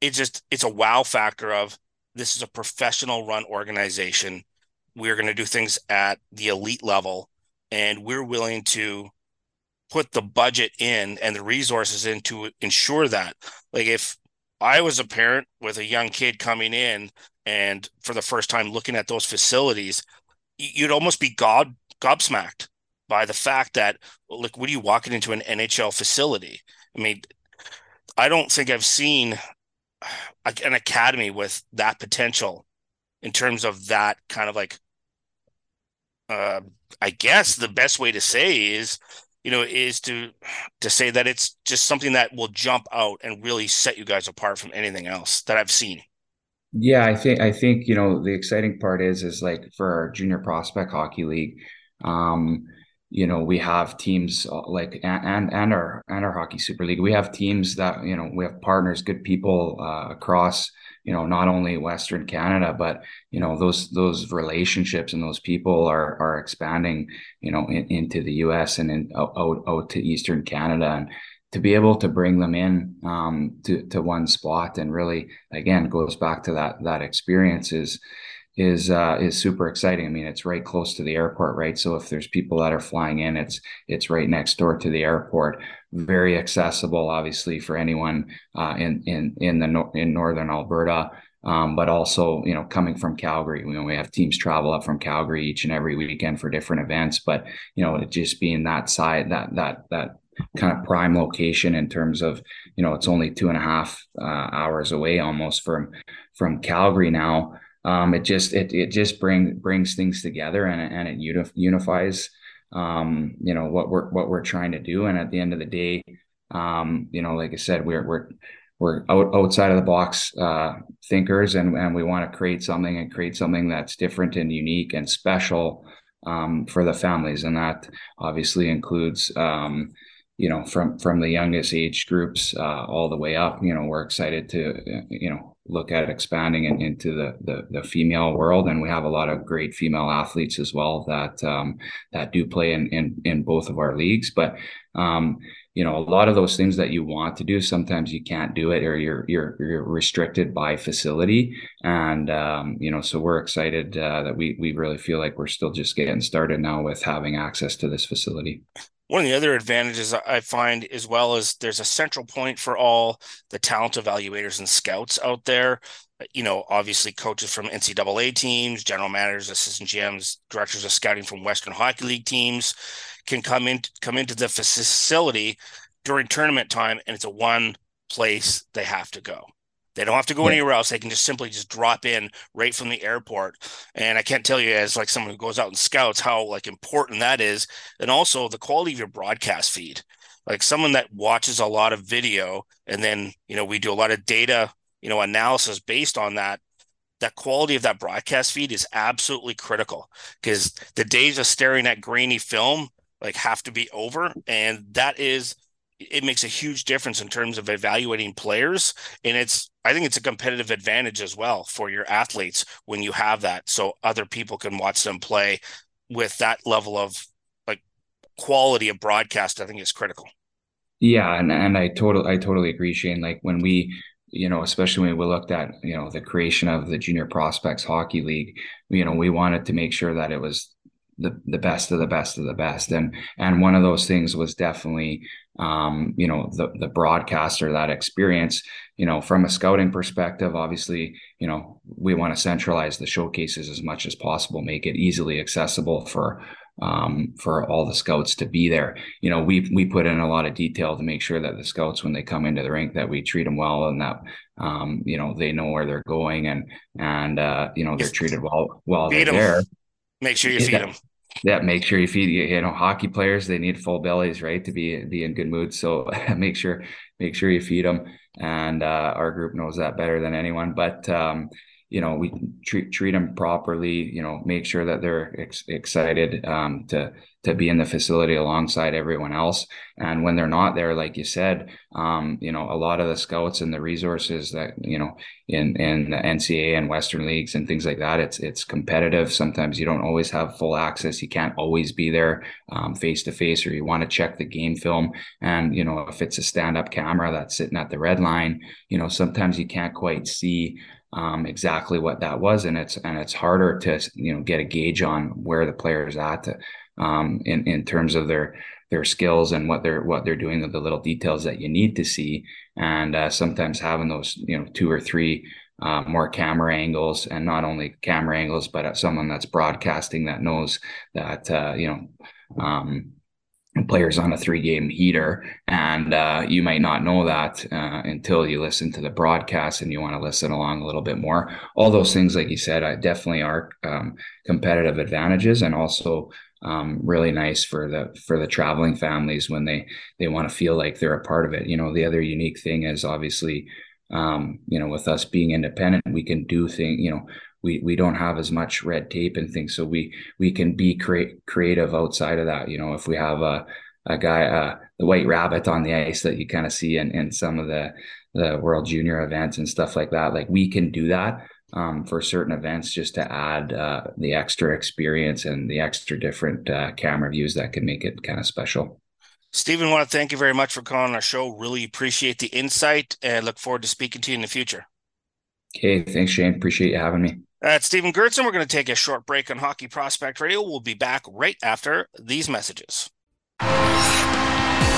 it's just it's a wow factor of this is a professional run organization. We're going to do things at the elite level and we're willing to put the budget in and the resources in to ensure that. Like if i was a parent with a young kid coming in and for the first time looking at those facilities you'd almost be gob gobsmacked by the fact that like what are you walking into an nhl facility? I mean i don't think i've seen (sighs) an academy with that potential in terms of that kind of like uh, I guess the best way to say is, you know, is to to say that it's just something that will jump out and really set you guys apart from anything else that I've seen. Yeah, I think I think you know the exciting part is is like for our junior prospect hockey league, um, you know we have teams uh, like and and our and our hockey super league. We have teams that you know we have partners, good people uh, across you know not only western canada but you know those those relationships and those people are are expanding you know in, into the us and in out, out to eastern canada. And to be able to bring them in um, to, to one spot and really again goes back to that that experience is is uh, is super exciting. I mean, it's right close to the airport, right? So if there's people that are flying in, it's it's right next door to the airport. Very accessible, obviously, for anyone uh, in in in the no- in northern Alberta. Um, but also, you know, coming from Calgary, you know, we have teams travel up from Calgary each and every weekend for different events. But you know, it just being that side, that that that kind of prime location in terms of, you know, it's only two and a half uh, hours away almost from from Calgary now um, it just it it just bring brings things together and and it unifies um, you know what we're what we're trying to do. And at the end of the day um, you know like I said we're we're we're out, outside of the box uh, thinkers and and we want to create something and create something that's different and unique and special um, for the families. And that obviously includes um, you know from from the youngest age groups uh, all the way up you know we're excited to you know look at expanding it into the, the, the female world, and we have a lot of great female athletes as well that um, that do play in, in in both of our leagues. But um, you know, a lot of those things that you want to do, sometimes you can't do it, or you're you're you're restricted by facility. And um, you know, so we're excited uh, that we we really feel like we're still just getting started now with having access to this facility one of the other advantages I find as well is there's a central point for all the talent evaluators and scouts out there. Uh, you know, obviously coaches from NCAA teams, general managers, assistant GMs, directors of scouting from Western Hockey League teams can come in come into the facility during tournament time, and it's a one place they have to go. They don't have to go yeah. anywhere else. They can just simply just drop in right from the airport. And I can't tell you as like someone who goes out and scouts how like important that is. And also the quality of your broadcast feed. Like someone that watches a lot of video and then, you know, we do a lot of data, you know, analysis based on that. That quality of that broadcast feed is absolutely critical because the days of staring at grainy film like have to be over. And that is it makes a huge difference in terms of evaluating players and it's i think it's a competitive advantage as well for your athletes when you have that so other people can watch them play with that level of like quality of broadcast i think is critical. Yeah and, and i totally i totally agree shane like when we you know especially when we looked at you know the creation of the junior prospects hockey league you know we wanted to make sure that it was the the best of the best of the best and and one of those things was definitely um, you know the the broadcaster that experience you know from a scouting perspective obviously you know we want to centralize the showcases as much as possible make it easily accessible for um, for all the scouts to be there. You know, we we put in a lot of detail to make sure that the scouts, when they come into the rink, that we treat them well and that um, you know they know where they're going and and uh, you know they're treated well while they're there. Make sure you feed them. Yeah, make sure you feed you know hockey players. They need full bellies, right, to be be in good mood. So (laughs) make sure make sure you feed them. And uh, our group knows that better than anyone. But um, you know we treat treat them properly you know make sure that they're ex- excited um, to to be in the facility alongside everyone else. And when they're not there like you said um, you know a lot of the scouts and the resources that you know in in the NCAA and western leagues and things like that it's it's competitive. Sometimes you don't always have full access. You can't always be there face to face or you want to check the game film. And you know if it's a stand up camera that's sitting at the red line you know sometimes you can't quite see um, exactly what that was, and it's and it's harder to you know get a gauge on where the player is at to, um, in in terms of their their skills and what they're what they're doing, the little details that you need to see, and uh, sometimes having those you know two or three uh, more camera angles, and not only camera angles, but someone that's broadcasting that knows that uh, you know um, players on a three game heater. And uh, you might not know that uh, until you listen to the broadcast and you want to listen along a little bit more. All those things like you said uh, definitely are um, competitive advantages and also um, really nice for the for the traveling families when they they want to feel like they're a part of it. You know the other unique thing is obviously um, you know with us being independent we can do things you know we we don't have as much red tape and things so we we can be creative outside of that you know if we have a a guy uh the white rabbit on the ice that you kind of see in in some of the the world junior events and stuff like that like we can do that um, for certain events just to add uh, the extra experience and the extra different uh, camera views that can make it kind of special Steven, want to thank you very much for calling our show. Really appreciate the insight and look forward to speaking to you in the future. Okay, thanks, Shane. Appreciate you having me. That's Steven Goertzen. We're going to take a short break on Hockey Prospect Radio. We'll be back right after these messages.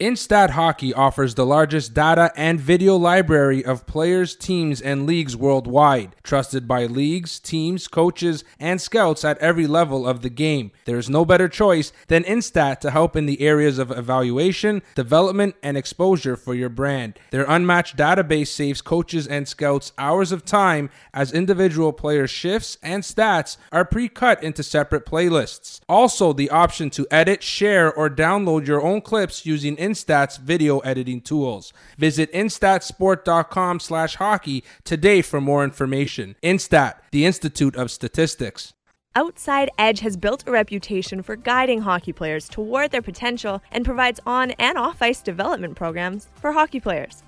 Instat Hockey offers the largest data and video library of players, teams, and leagues worldwide, trusted by leagues, teams, coaches, and scouts at every level of the game. There is no better choice than Instat to help in the areas of evaluation, development, and exposure for your brand. Their unmatched database saves coaches and scouts hours of time as individual player shifts and stats are pre cut into separate playlists. Also, the option to edit, share, or download your own clips using Instat's video editing tools. Visit instatsport.com slash hockey today for more information. Instat, the Institute of Statistics. Outside Edge has built a reputation for guiding hockey players toward their potential and provides on and off ice development programs for hockey players.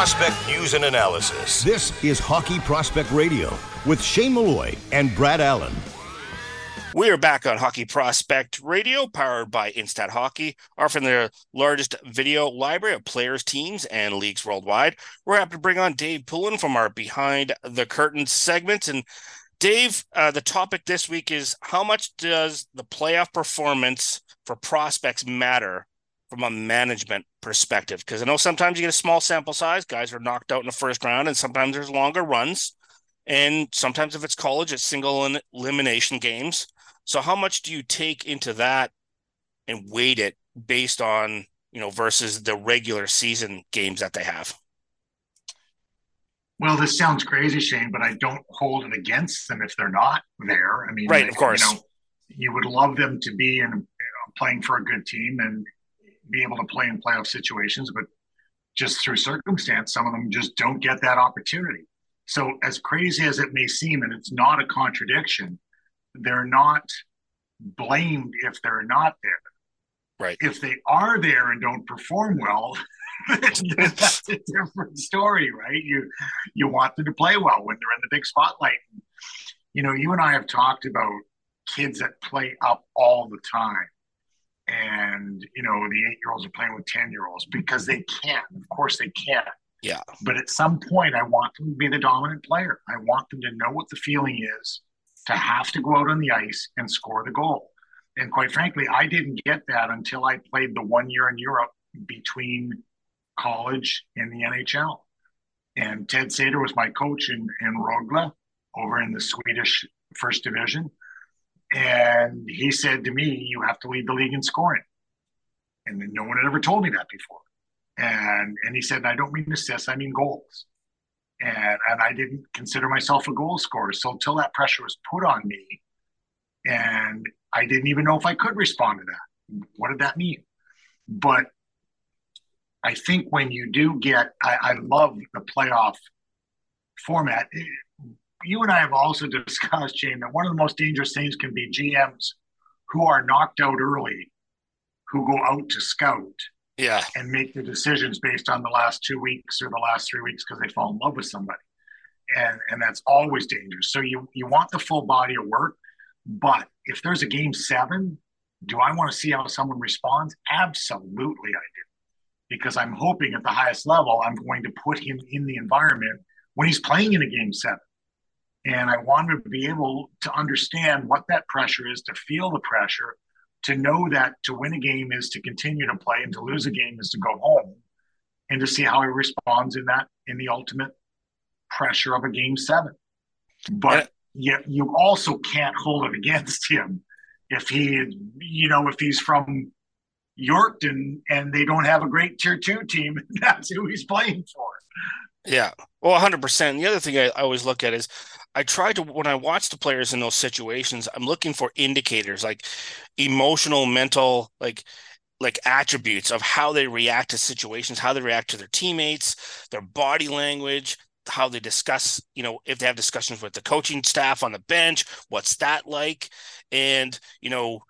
Prospect news and analysis. This is Hockey Prospect Radio with Shane Malloy and Brad Allen. We are back on Hockey Prospect Radio, powered by Instat Hockey, offering the largest video library of players, teams, and leagues worldwide. We're happy to bring on Dave Poulin from our Behind the Curtain segment. And Dave, uh, the topic this week is how much does the playoff performance for prospects matter from a management perspective? Because I know sometimes you get a small sample size, guys are knocked out in the first round, and sometimes there's longer runs. And sometimes if it's college, it's single elimination games. So how much do you take into that and weight it based on, you know, versus the regular season games that they have? Well, this sounds crazy, Shane, but I don't hold it against them if they're not there. I mean, right, of course. You, know, you would love them to be in you know, playing for a good team and be able to play in playoff situations, but just through circumstance, some of them just don't get that opportunity. So, as crazy as it may seem, and it's not a contradiction, they're not blamed if they're not there. Right. If they are there and don't perform well, (laughs) that's a different story, right? You you want them to play well when they're in the big spotlight. You know, you and I have talked about kids that play up all the time. And, you know, the eight year olds are playing with 10 year olds because they can. Of course, they can. Yeah. But at some point, I want them to be the dominant player. I want them to know what the feeling is to have to go out on the ice and score the goal. And quite frankly, I didn't get that until I played the one year in Europe between college and the NHL. And Ted Sator was my coach in, in Rögle over in the Swedish first division. And he said to me, You have to lead the league in scoring. And no one had ever told me that before. And and he said, I don't mean assists, I mean goals. And and I didn't consider myself a goal scorer. So until that pressure was put on me, and I didn't even know if I could respond to that. What did that mean? But I think when you do get, I, I love the playoff format. You and I have also (laughs) discussed, Shane, that one of the most dangerous things can be GMs who are knocked out early, who go out to scout yeah. and make the decisions based on the last two weeks or the last three weeks because they fall in love with somebody. And and that's always dangerous. So you you want the full body of work but if there's a game seven do i want to see how someone responds? Absolutely i do. Because i'm hoping at the highest level i'm going to put him in the environment when he's playing in a game seven and i want him to be able to understand what that pressure is to feel the pressure to know that to win a game is to continue to play and to lose a game is to go home and to see how he responds in that in the ultimate pressure of a game seven. But yet you also can't hold it against him if he you know if he's from yorkton and they don't have a great tier two team (laughs) that's who he's playing for. Yeah. Well 100% the other thing I, I always look at is I try to when I watch the players in those situations, I'm looking for indicators like emotional, mental, like like attributes of how they react to situations, how they react to their teammates, their body language, how they discuss, you know, if they have discussions with the coaching staff on the bench, what's that like? And, you know,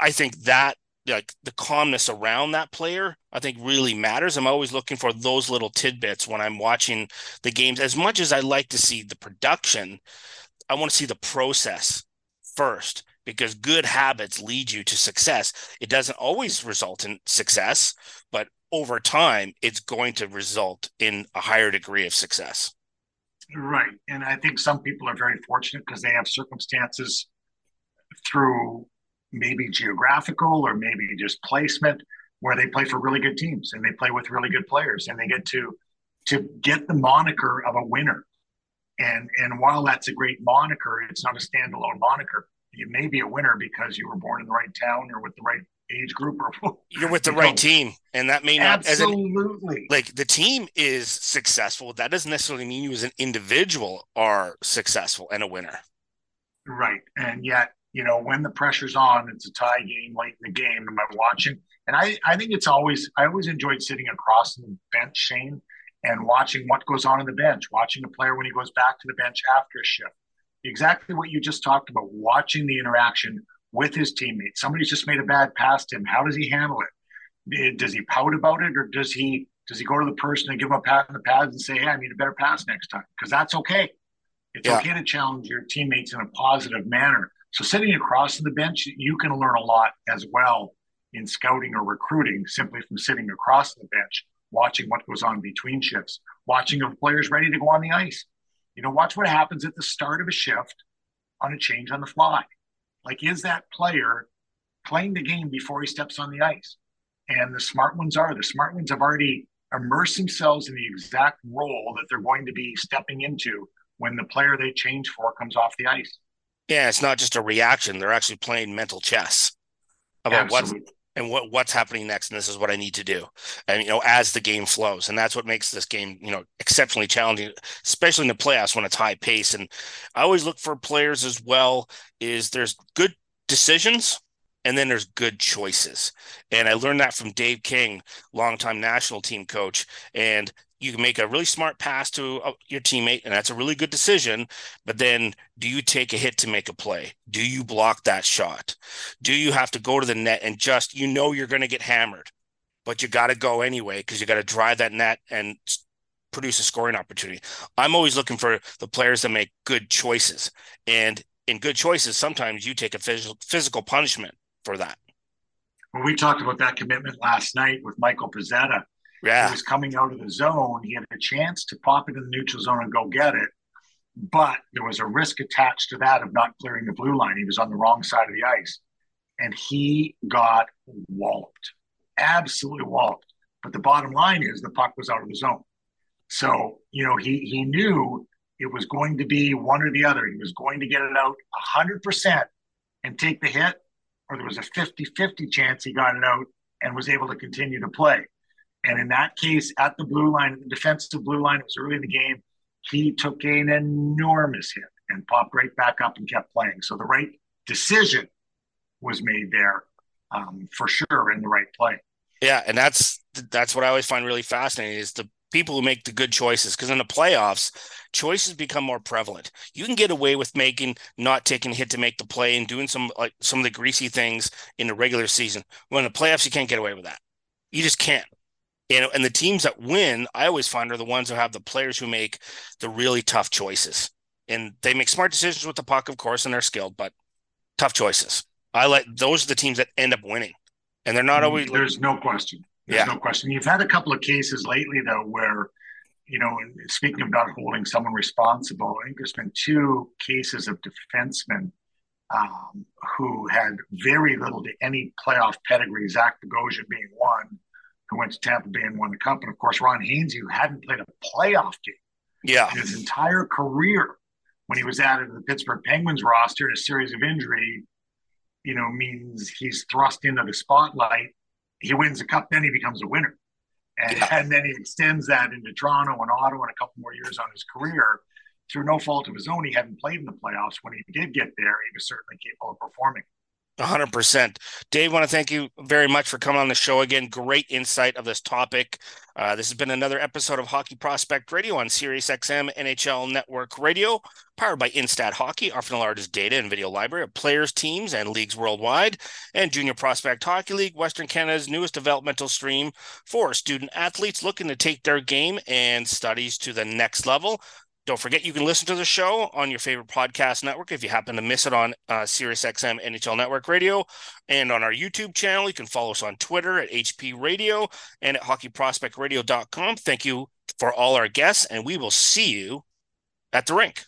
I think that like the calmness around that player i think really matters. I'm always looking for those little tidbits when i'm watching the games. As much as i like to see the production i want to see the process first because good habits lead you to success. It doesn't always result in success but over time it's going to result in a higher degree of success. Right and i think some people are very fortunate because they have circumstances through maybe geographical or maybe just placement where they play for really good teams and they play with really good players and they get to to get the moniker of a winner. And and while that's a great moniker, it's not a standalone moniker. You may be a winner because you were born in the right town or with the right age group or (laughs) you're with the you right know, team and that may not absolutely. an, like the team is successful. That doesn't necessarily mean you as an individual are successful and a winner. Right. And yet you know, when the pressure's on, it's a tie game late in the game. Am I watching? And I, I think it's always, I always enjoyed sitting across the bench, Shane, and watching what goes on in the bench, watching the player when he goes back to the bench after a shift. Exactly what you just talked about, watching the interaction with his teammates. Somebody's just made a bad pass to him. How does he handle it? Eh, does he pout about it, or does he does he go to the person and give him a pat on the pads and say, "Hey, I need a better pass next time"? Because that's okay. It's yeah. okay to challenge your teammates in a positive manner. So sitting across the bench, you can learn a lot as well in scouting or recruiting simply from sitting across the bench, watching what goes on between shifts, watching if players ready to go on the ice. You know, watch what happens at the start of a shift on a change on the fly. Like, is that player playing the game before he steps on the ice? And the smart ones are. The smart ones have already immersed themselves in the exact role that they're going to be stepping into when the player they change for comes off the ice. Yeah, it's not just a reaction. They're actually playing mental chess about Absolutely. what and what what's happening next and this is what i need to do. And you know as the game flows. And that's what makes this game you know exceptionally challenging especially in the playoffs when it's high pace. And i always look for players as well is there's good decisions and then there's good choices. And i learned that from dave king longtime national team coach. And you can make a really smart pass to uh, your teammate, and that's a really good decision. But then, do you take a hit to make a play? Do you block that shot? Do you have to go to the net and just, you know, you're going to get hammered, but you got to go anyway because you got to drive that net and produce a scoring opportunity? I'm always looking for the players that make good choices. And in good choices, sometimes you take a phys- physical punishment for that. Well, we talked about that commitment last night with Michael Pezzetta yeah. He was coming out of the zone. He had a chance to pop it in the neutral zone and go get it. But there was a risk attached to that of not clearing the blue line. He was on the wrong side of the ice. And he got walloped, absolutely walloped. But the bottom line is the puck was out of the zone. So, you know, he, he knew it was going to be one or the other. He was going to get it out 100% and take the hit, or there was a 50 50 chance he got it out and was able to continue to play. And in that case, at the blue line, the defensive blue line, it was early in the game. He took an enormous hit and popped right back up and kept playing. So the right decision was made there um, for sure in the right play. Yeah, and that's that's what I always find really fascinating is the people who make the good choices because in the playoffs choices become more prevalent you can get away with making not taking a hit to make the play and doing some like some of the greasy things in the regular season when the playoffs you can't get away with that you just can't and, and the teams that win, I always find are the ones who have the players who make the really tough choices. And they make smart decisions with the puck, of course, and they're skilled, but tough choices. I like those are the teams that end up winning. And they're not mm, always there's no question. There's yeah. no question. You've had a couple of cases lately though where, you know, speaking of not holding someone responsible, I think there's been two cases of defensemen um, who had very little to any playoff pedigree, Zach Bogosian being one, who went to Tampa Bay and won the cup. And of course, Ron Hainsey, who hadn't played a playoff game yeah. in his entire career when he was added to the Pittsburgh Penguins roster in a series of injury, you know, means he's thrust into the spotlight. He wins the cup, then he becomes a winner. And, yeah. and then he extends that into Toronto and Ottawa and a couple more years on his career. Through no fault of his own, he hadn't played in the playoffs. When he did get there, he was certainly capable of performing. 100%. Dave, want to thank you very much for coming on the show again. Great insight of this topic. Uh, this has been another episode of Hockey Prospect Radio on Sirius XM NHL Network Radio, powered by Instat Hockey, offering the largest data and video library of players, teams, and leagues worldwide, and Junior Prospect Hockey League, Western Canada's newest developmental stream for student athletes looking to take their game and studies to the next level. Don't forget you can listen to the show on your favorite podcast network if you happen to miss it on uh, SiriusXM NHL Network Radio and on our YouTube channel. You can follow us on Twitter at HP Radio and at hockeyprospectradio.com. Thank you for all our guests, and we will see you at the rink.